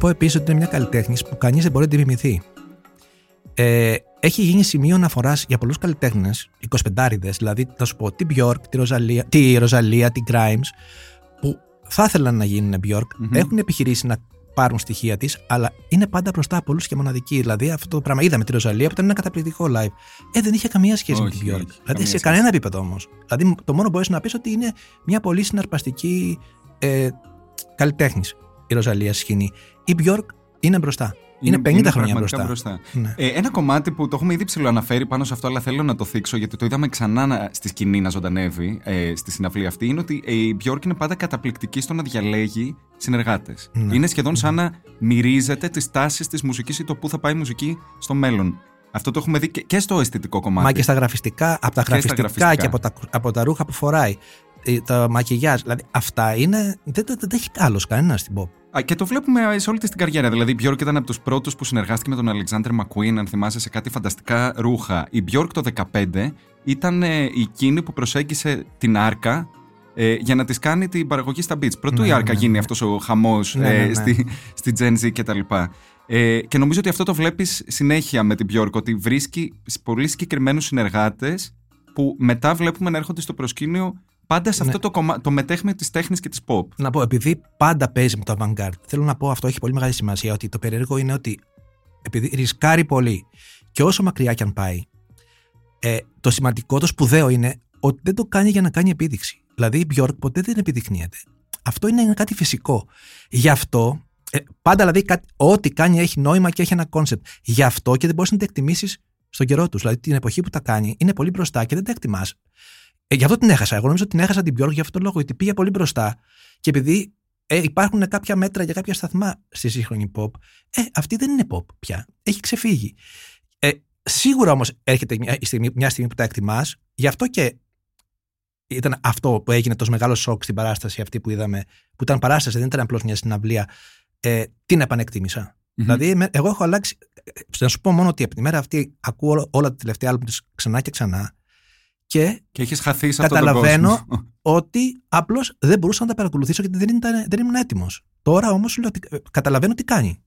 Πω επίσης ότι είναι μια καλλιτέχνης που κανείς δεν μπορεί να την μιμηθεί. Ε, έχει γίνει σημείο αναφοράς για πολλούς καλλιτέχνες, 25 δηλαδή θα σου πω τη Björk, τη Ροζαλία, τη, Ροζαλία, τη Grimes, που θα ήθελαν να γίνουν Björk, Μμμ. έχουν επιχειρήσει να πάρουν στοιχεία της, αλλά είναι πάντα μπροστά από όλους και μοναδική. Δηλαδή αυτό το πράγμα είδαμε τη Ροζαλία που ήταν ένα καταπληκτικό live. Ε, δεν είχε καμία σχέση με Όχι, την Björk. όχι, δηλαδή καμία σε σχέση. κανένα επίπεδο όμως. Δηλαδή το μόνο που μπορείς να πεις ότι είναι μια πολύ συναρπαστική ε, καλλιτέχνης η Ροζαλία στη σκηνή. Η Björk είναι μπροστά. Είναι, 50 χρόνια πραγματικά μπροστά. Ναι. Ε, ένα κομμάτι που το έχουμε ήδη ψηλοαναφέρει πάνω σε αυτό, αλλά θέλω να το θίξω γιατί το είδαμε ξανά να- στη σκηνή να ζωντανεύει ε, στη συναυλία αυτή, είναι ότι ε, η Björk είναι πάντα καταπληκτική στο να διαλέγει συνεργάτες. Ναι. Είναι σχεδόν σαν να μυρίζεται τις τάσεις της μουσικής ή το πού θα πάει η μουσική στο μέλλον. Αυτό το έχουμε δει και, και στο αισθητικό κομμάτι. Μα και στα γραφιστικά, από τα στα γραφιστικά, γραφιστικά. και από τα, από τα ρούχα που φοράει, ε, τα μακιγιάζ. Δηλαδή αυτά είναι. Δεν, δεν, δεν έχει άλλος κανένας στην pop. Α, και το βλέπουμε σε όλη τη την καριέρα. Δηλαδή, η Björk ήταν από τους πρώτους που συνεργάστηκε με τον Alexander McQueen, αν θυμάσαι, σε κάτι φανταστικά ρούχα. Η Björk το 2015 ήταν ε, εκείνη που προσέγγισε την Άρκα ε, για να της κάνει την παραγωγή στα beats. Πρωτού Ναι, η Άρκα ναι, γίνει ναι. αυτός ο χαμός Ναι, ναι, ναι. στη, στη Gen Z κτλ. Ε, και νομίζω ότι αυτό το βλέπεις συνέχεια με την Björk, ότι βρίσκει πολύ συγκεκριμένους συνεργάτες που μετά βλέπουμε να έρχονται στο προσκήνιο πάντα σε Ναι. αυτό το, κομμά... το μετέχμιο της τέχνης και της pop. Να πω, επειδή πάντα παίζει με το avant-garde, θέλω να πω αυτό έχει πολύ μεγάλη σημασία. Ότι το περίεργο είναι ότι επειδή ρισκάρει πολύ και όσο μακριά κι αν πάει, ε, το σημαντικό, το σπουδαίο είναι ότι δεν το κάνει για να κάνει επίδειξη. Δηλαδή η Björk ποτέ δεν επιδεικνύεται. Αυτό είναι κάτι φυσικό. Γι' αυτό, ε, πάντα δηλαδή κάτι- ό,τι κάνει έχει νόημα και έχει ένα concept. Γι' αυτό και δεν μπορείς να τα εκτιμήσεις στον καιρό τους. Δηλαδή την εποχή που τα κάνει είναι πολύ μπροστά και δεν τα εκτιμάς. Ε, γι' αυτό την έχασα. Εγώ νομίζω ότι την έχασα την Björk για αυτόν τον λόγο, γιατί πήγε πολύ μπροστά και επειδή ε, υπάρχουν κάποια μέτρα για κάποια σταθμά στη σύγχρονη pop, ε, αυτή δεν είναι pop πια. Έχει ξεφύγει. Ε, σίγουρα όμως έρχεται μια στιγμή, μια στιγμή που τα εκτιμάς, γι' αυτό και ήταν αυτό που έγινε τόσο μεγάλο σοκ στην παράσταση αυτή που είδαμε, που ήταν παράσταση, δεν ήταν απλώς μια συναυλία. Ε, την επανεκτίμησα. Δηλαδή, με- εγώ έχω αλλάξει. ε, Να σου πω μόνο ότι από τη μέρα αυτή ακούω όλα, όλα τα τελευταία άλμπου της ξανά και ξανά και Και έχεις χαθεί σε αυτόν τον Καταλαβαίνω κόσμο. ότι απλώς δεν μπορούσα να τα παρακολουθήσω γιατί δεν, ήταν, δεν ήμουν έτοιμος. Τώρα όμως καταλαβαίνω τι κάνει.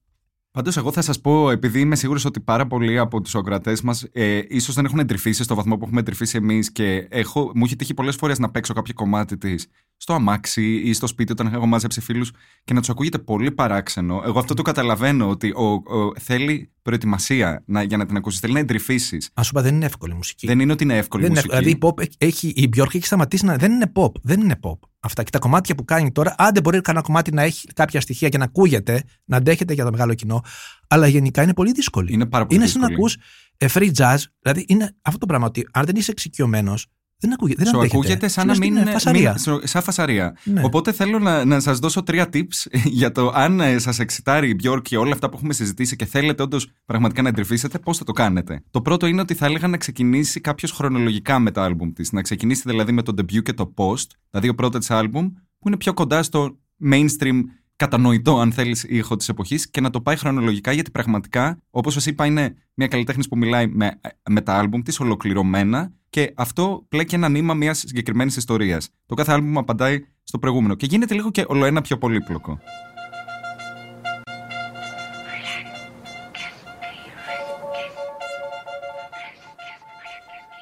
Πάντως, εγώ θα σας πω, επειδή είμαι σίγουρος ότι πάρα πολλοί από τους ακροατέ μας ε, ίσως δεν έχουν εντρυφήσει στο βαθμό που έχουμε εντρυφήσει εμείς και έχω, μου έχει τύχει πολλές φορές να παίξω κάποιο κομμάτι της στο αμάξι ή στο σπίτι όταν έχω μαζέψει φίλους και να τους ακούγεται πολύ παράξενο. Εγώ αυτό το καταλαβαίνω ότι ο, ο- θέλει προετοιμασία να, για να την ακούσεις. Θέλει να εντρυφήσεις. Α σου είπα, δεν είναι εύκολη η μουσική. Δεν είναι ότι είναι εύκολη Δεν είναι μουσική. εύκολη. Δηλαδή η, pop έχει, η Björk έχει σταματήσει να. Δεν είναι pop. Δεν είναι pop. Αυτά. Και τα κομμάτια που κάνει τώρα, άντε μπορεί κανένα κομμάτι να έχει κάποια στοιχεία και να ακούγεται, να αντέχεται για το μεγάλο κοινό, αλλά γενικά είναι πολύ δύσκολη. Είναι πάρα πολύ είναι σαν να δύσκολη. ακούς ε, free jazz. Δηλαδή είναι αυτό το πράγμα ότι αν δεν είσαι εξοικειωμένος, δεν ακούγεται. Δεν Σου αντέχεται. ακούγεται σαν Σου να λες, μην είναι είναι. φασαρία. μην- σου- σαν φασαρία. Ναι. Οπότε θέλω να, να σας δώσω τρία tips για το αν ε, σας εξητάρει η Björk και όλα αυτά που έχουμε συζητήσει και θέλετε όντως πραγματικά να εντρυφήσετε, πώς θα το κάνετε. Το πρώτο είναι ότι θα έλεγα να ξεκινήσει κάποιος χρονολογικά με τα άλμπουμ της. Να ξεκινήσει δηλαδή με το debut και το post, τα δύο πρώτα της άλμπουμ, που είναι πιο κοντά στο mainstream κατανοητό, αν θέλεις, ήχο της εποχής και να το πάει χρονολογικά, γιατί πραγματικά, όπως σας είπα, είναι μια καλλιτέχνης που μιλάει με, με τα άλμπουμ της ολοκληρωμένα και αυτό πλέκει ένα νήμα μιας συγκεκριμένης ιστορίας. Το κάθε άλμπουμ απαντάει στο προηγούμενο και γίνεται λίγο και ολοένα πιο πολύπλοκο.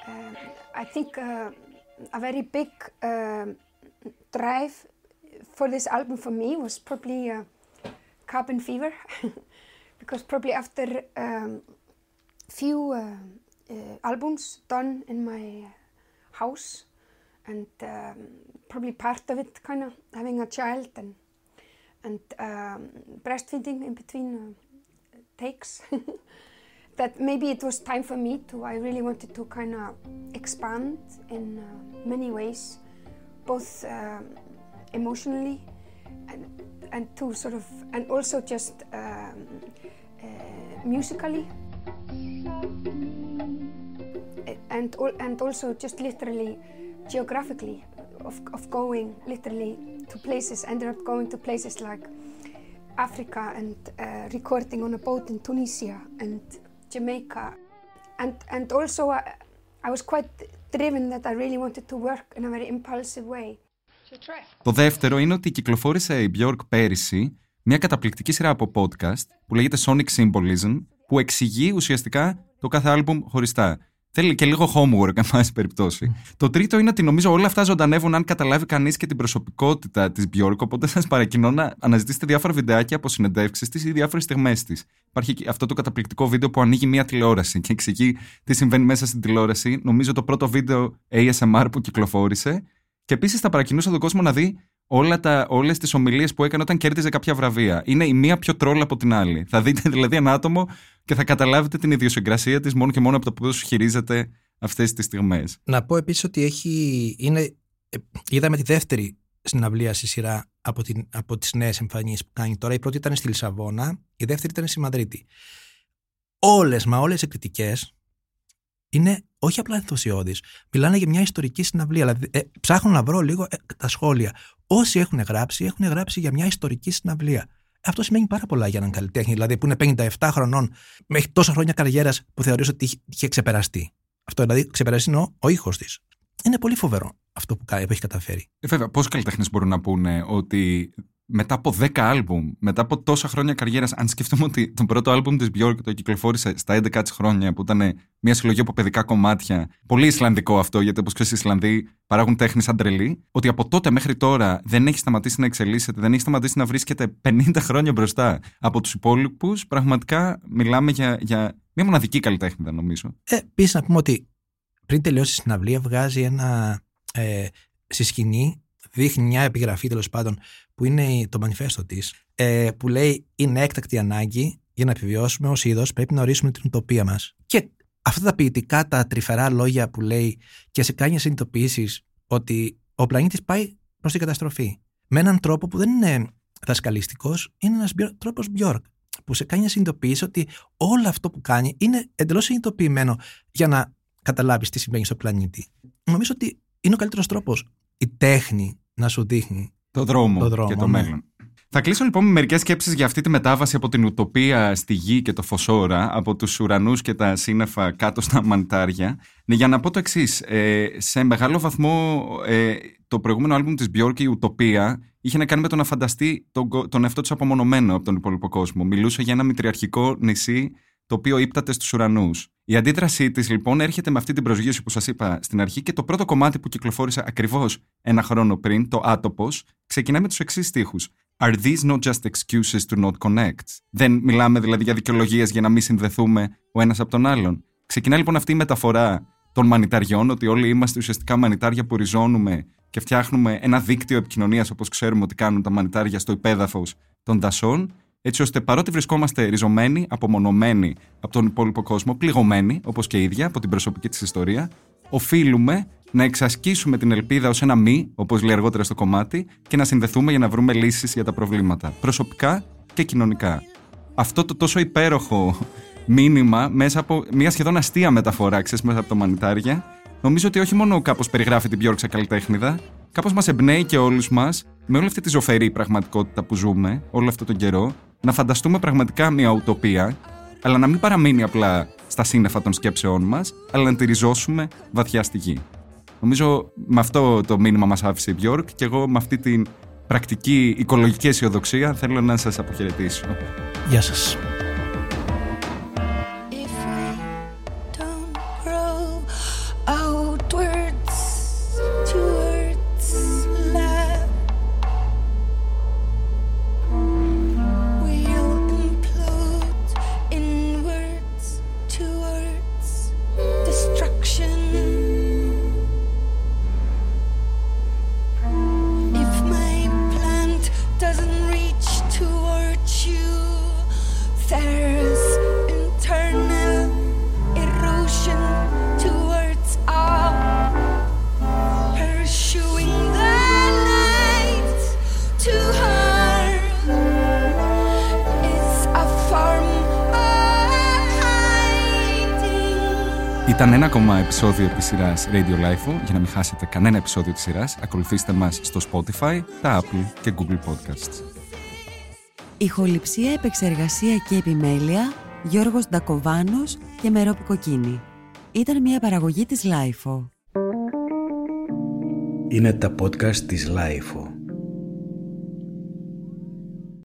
Um, I think uh, a very big um drive for this album for me was probably uh, Cabin Fever, because probably after um, few uh, uh, albums done in my house, and um, probably part of it kind of having a child and and um, breastfeeding in between uh, takes. that maybe it was time for me to i really wanted to kind of expand in uh, many ways both um, emotionally and, and to sort of and also just um, uh, musically and and also just literally geographically of, of going literally to places ended up going to places like Africa and uh, recording on a boat in Tunisia and Jamaica. And, and also, I was quite driven that I really wanted to work in a very impulsive way. So try. Το δεύτερο είναι ότι κυκλοφόρησε η Björk πέρυσι μια καταπληκτική σειρά από podcast που λέγεται Sonic Symbolism, που εξηγεί ουσιαστικά το κάθε άλμπουμ χωριστά. Θέλει και λίγο homework, εν πάση περιπτώσει. Το τρίτο είναι ότι νομίζω όλα αυτά ζωντανεύουν αν καταλάβει κανείς και την προσωπικότητα της Björk. Οπότε σας παρακινώ να αναζητήσετε διάφορα βιντεάκια από συνεντεύξεις της ή διάφορες στιγμές της. Υπάρχει αυτό το καταπληκτικό βίντεο που ανοίγει μία τηλεόραση και εξηγεί τι συμβαίνει μέσα στην τηλεόραση. Νομίζω το πρώτο βίντεο ASMR που κυκλοφόρησε. Και επίσης θα παρακινούσα τον κόσμο να δει όλα τα, όλες τις ομιλίες που έκανε όταν κέρδιζε κάποια βραβεία. Είναι η μία πιο τρόλ από την άλλη. Θα δείτε δηλαδή ένα άτομο και θα καταλάβετε την ιδιοσυγκρασία της μόνο και μόνο από το πώς χειρίζεται αυτές τις στιγμές. Να πω επίσης ότι έχει, είναι, ε, είδαμε τη δεύτερη συναυλία στη σειρά από, την, από τις νέες εμφανίσεις που κάνει τώρα. Η πρώτη ήταν στη Λισαβόνα, η δεύτερη ήταν στη Μαδρίτη. Όλες, μα όλες οι κριτικές είναι όχι απλά ενθουσιώδεις. Μιλάνε για μια ιστορική συναυλία. Δηλαδή, ε, ψάχνω να βρω λίγο ε, τα σχόλια. Όσοι έχουν γράψει, έχουν γράψει για μια ιστορική συναυλία. Αυτό σημαίνει πάρα πολλά για έναν καλλιτέχνη. Δηλαδή, που είναι 57 χρονών, μέχρι τόσα χρόνια καριέρας που θεωρείς ότι είχε ξεπεραστεί. Αυτό δηλαδή, ξεπεραστεί είναι ο, ο ήχος της. Είναι πολύ φοβερό αυτό που, που έχει καταφέρει. Ε, βέβαια, πόσοι καλλιτέχνες μπορούν να πούνε ότι μετά από 10 άλμπουμ, μετά από τόσα χρόνια καριέρας, αν σκεφτούμε ότι το πρώτο άλμπουμ της Björk το κυκλοφόρησε στα 11 της χρόνια, που ήταν μια συλλογή από παιδικά κομμάτια. Πολύ Ισλανδικό αυτό, γιατί όπως ξέρεις, οι Ισλανδοί παράγουν τέχνη σαν τρελή. Ότι από τότε μέχρι τώρα δεν έχει σταματήσει να εξελίσσεται, δεν έχει σταματήσει να βρίσκεται 50 χρόνια μπροστά από τους υπόλοιπους. Πραγματικά μιλάμε για, για μια μοναδική καλλιτέχνη, νομίζω. Ε, Επίσης, να πούμε ότι πριν τελειώσει η συναυλία, βγάζει ένα. Ε, στη σκηνή δείχνει μια επιγραφή τέλος πάντων που είναι το μανιφέστο της, ε, που λέει Είναι έκτακτη ανάγκη για να επιβιώσουμε ως είδος, πρέπει να ορίσουμε την ουτοπία μας. Και αυτά τα ποιητικά, τα τρυφερά λόγια που λέει και σε κάνεις να συνειδητοποιήσει ότι ο πλανήτης πάει προς την καταστροφή. Με έναν τρόπο που δεν είναι δασκαλιστικός, είναι ένας τρόπος Björk. Που σε κάνει να συνειδητοποιήσει ότι όλο αυτό που κάνει είναι εντελώς συνειδητοποιημένο για να καταλάβεις τι συμβαίνει στο πλανήτη. Νομίζω ότι είναι ο καλύτερος τρόπος η τέχνη να σου δείχνει το δρόμο, το δρόμο και το ναι. μέλλον. Θα κλείσω λοιπόν με μερικές σκέψεις για αυτή τη μετάβαση από την ουτοπία στη γη και το φωσόρα, από τους ουρανούς και τα σύννεφα κάτω στα μαντάρια. Ναι, για να πω το εξής. Ε, σε μεγάλο βαθμό ε, το προηγούμενο άλμπουμ της Björk, η Ουτοπία, είχε να κάνει με το να φανταστεί τον, τον εαυτό της απομονωμένο από τον υπόλοιπο κόσμο. Μιλούσε για ένα μητριαρχικό νησί το οποίο ύπταται στους ουρανούς. Η αντίδρασή της λοιπόν έρχεται με αυτή την προσγείωση που σας είπα στην αρχή και το πρώτο κομμάτι που κυκλοφόρησε ακριβώς ένα χρόνο πριν, το Άτοπος, ξεκινάει με τους εξής στίχους. Are these not just excuses to not connect? Δεν μιλάμε δηλαδή για δικαιολογίες για να μην συνδεθούμε ο ένας από τον άλλον. Ξεκινάει λοιπόν αυτή η μεταφορά των μανιταριών, ότι όλοι είμαστε ουσιαστικά μανιτάρια που ριζώνουμε και φτιάχνουμε ένα δίκτυο επικοινωνίας όπως ξέρουμε ότι κάνουν τα μανιτάρια στο υπέδαφος των δασών έτσι ώστε παρότι βρισκόμαστε ριζωμένοι, απομονωμένοι από τον υπόλοιπο κόσμο, πληγωμένοι, όπως και η ίδια, από την προσωπική της ιστορία, οφείλουμε να εξασκήσουμε την ελπίδα ως ένα μη, όπως λέει αργότερα στο κομμάτι, και να συνδεθούμε για να βρούμε λύσεις για τα προβλήματα, προσωπικά και κοινωνικά. Αυτό το τόσο υπέροχο μήνυμα μέσα από μια σχεδόν αστεία μεταφορά, ξέρεις, μέσα από το μανιτάρια, νομίζω ότι όχι μόνο κάπως περιγράφει την πιο καλλιτέχνηδα, κάπως μας εμπνέει και όλους μας με όλη αυτή τη ζωφερή πραγματικότητα που ζούμε όλο αυτόν τον καιρό να φανταστούμε πραγματικά μια ουτοπία, αλλά να μην παραμείνει απλά στα σύννεφα των σκέψεών μας, αλλά να τη ριζώσουμε βαθιά στη γη. Νομίζω με αυτό το μήνυμα μας άφησε η Björk και εγώ με αυτή την πρακτική οικολογική αισιοδοξία θέλω να σας αποχαιρετήσω. Γεια σας. Ήταν ένα ακόμα επεισόδιο της σειράς Radio Life. Για να μην χάσετε κανένα επεισόδιο της σειράς, ακολουθήστε μας στο Spotify, τα Apple και Google Podcasts. Ηχοληψία, επεξεργασία και επιμέλεια, Γιώργος Ντακοβάνος και Μερόπη Κοκκίνη. Ήταν μια παραγωγή της Lifeo. Είναι τα podcast της Lifeo.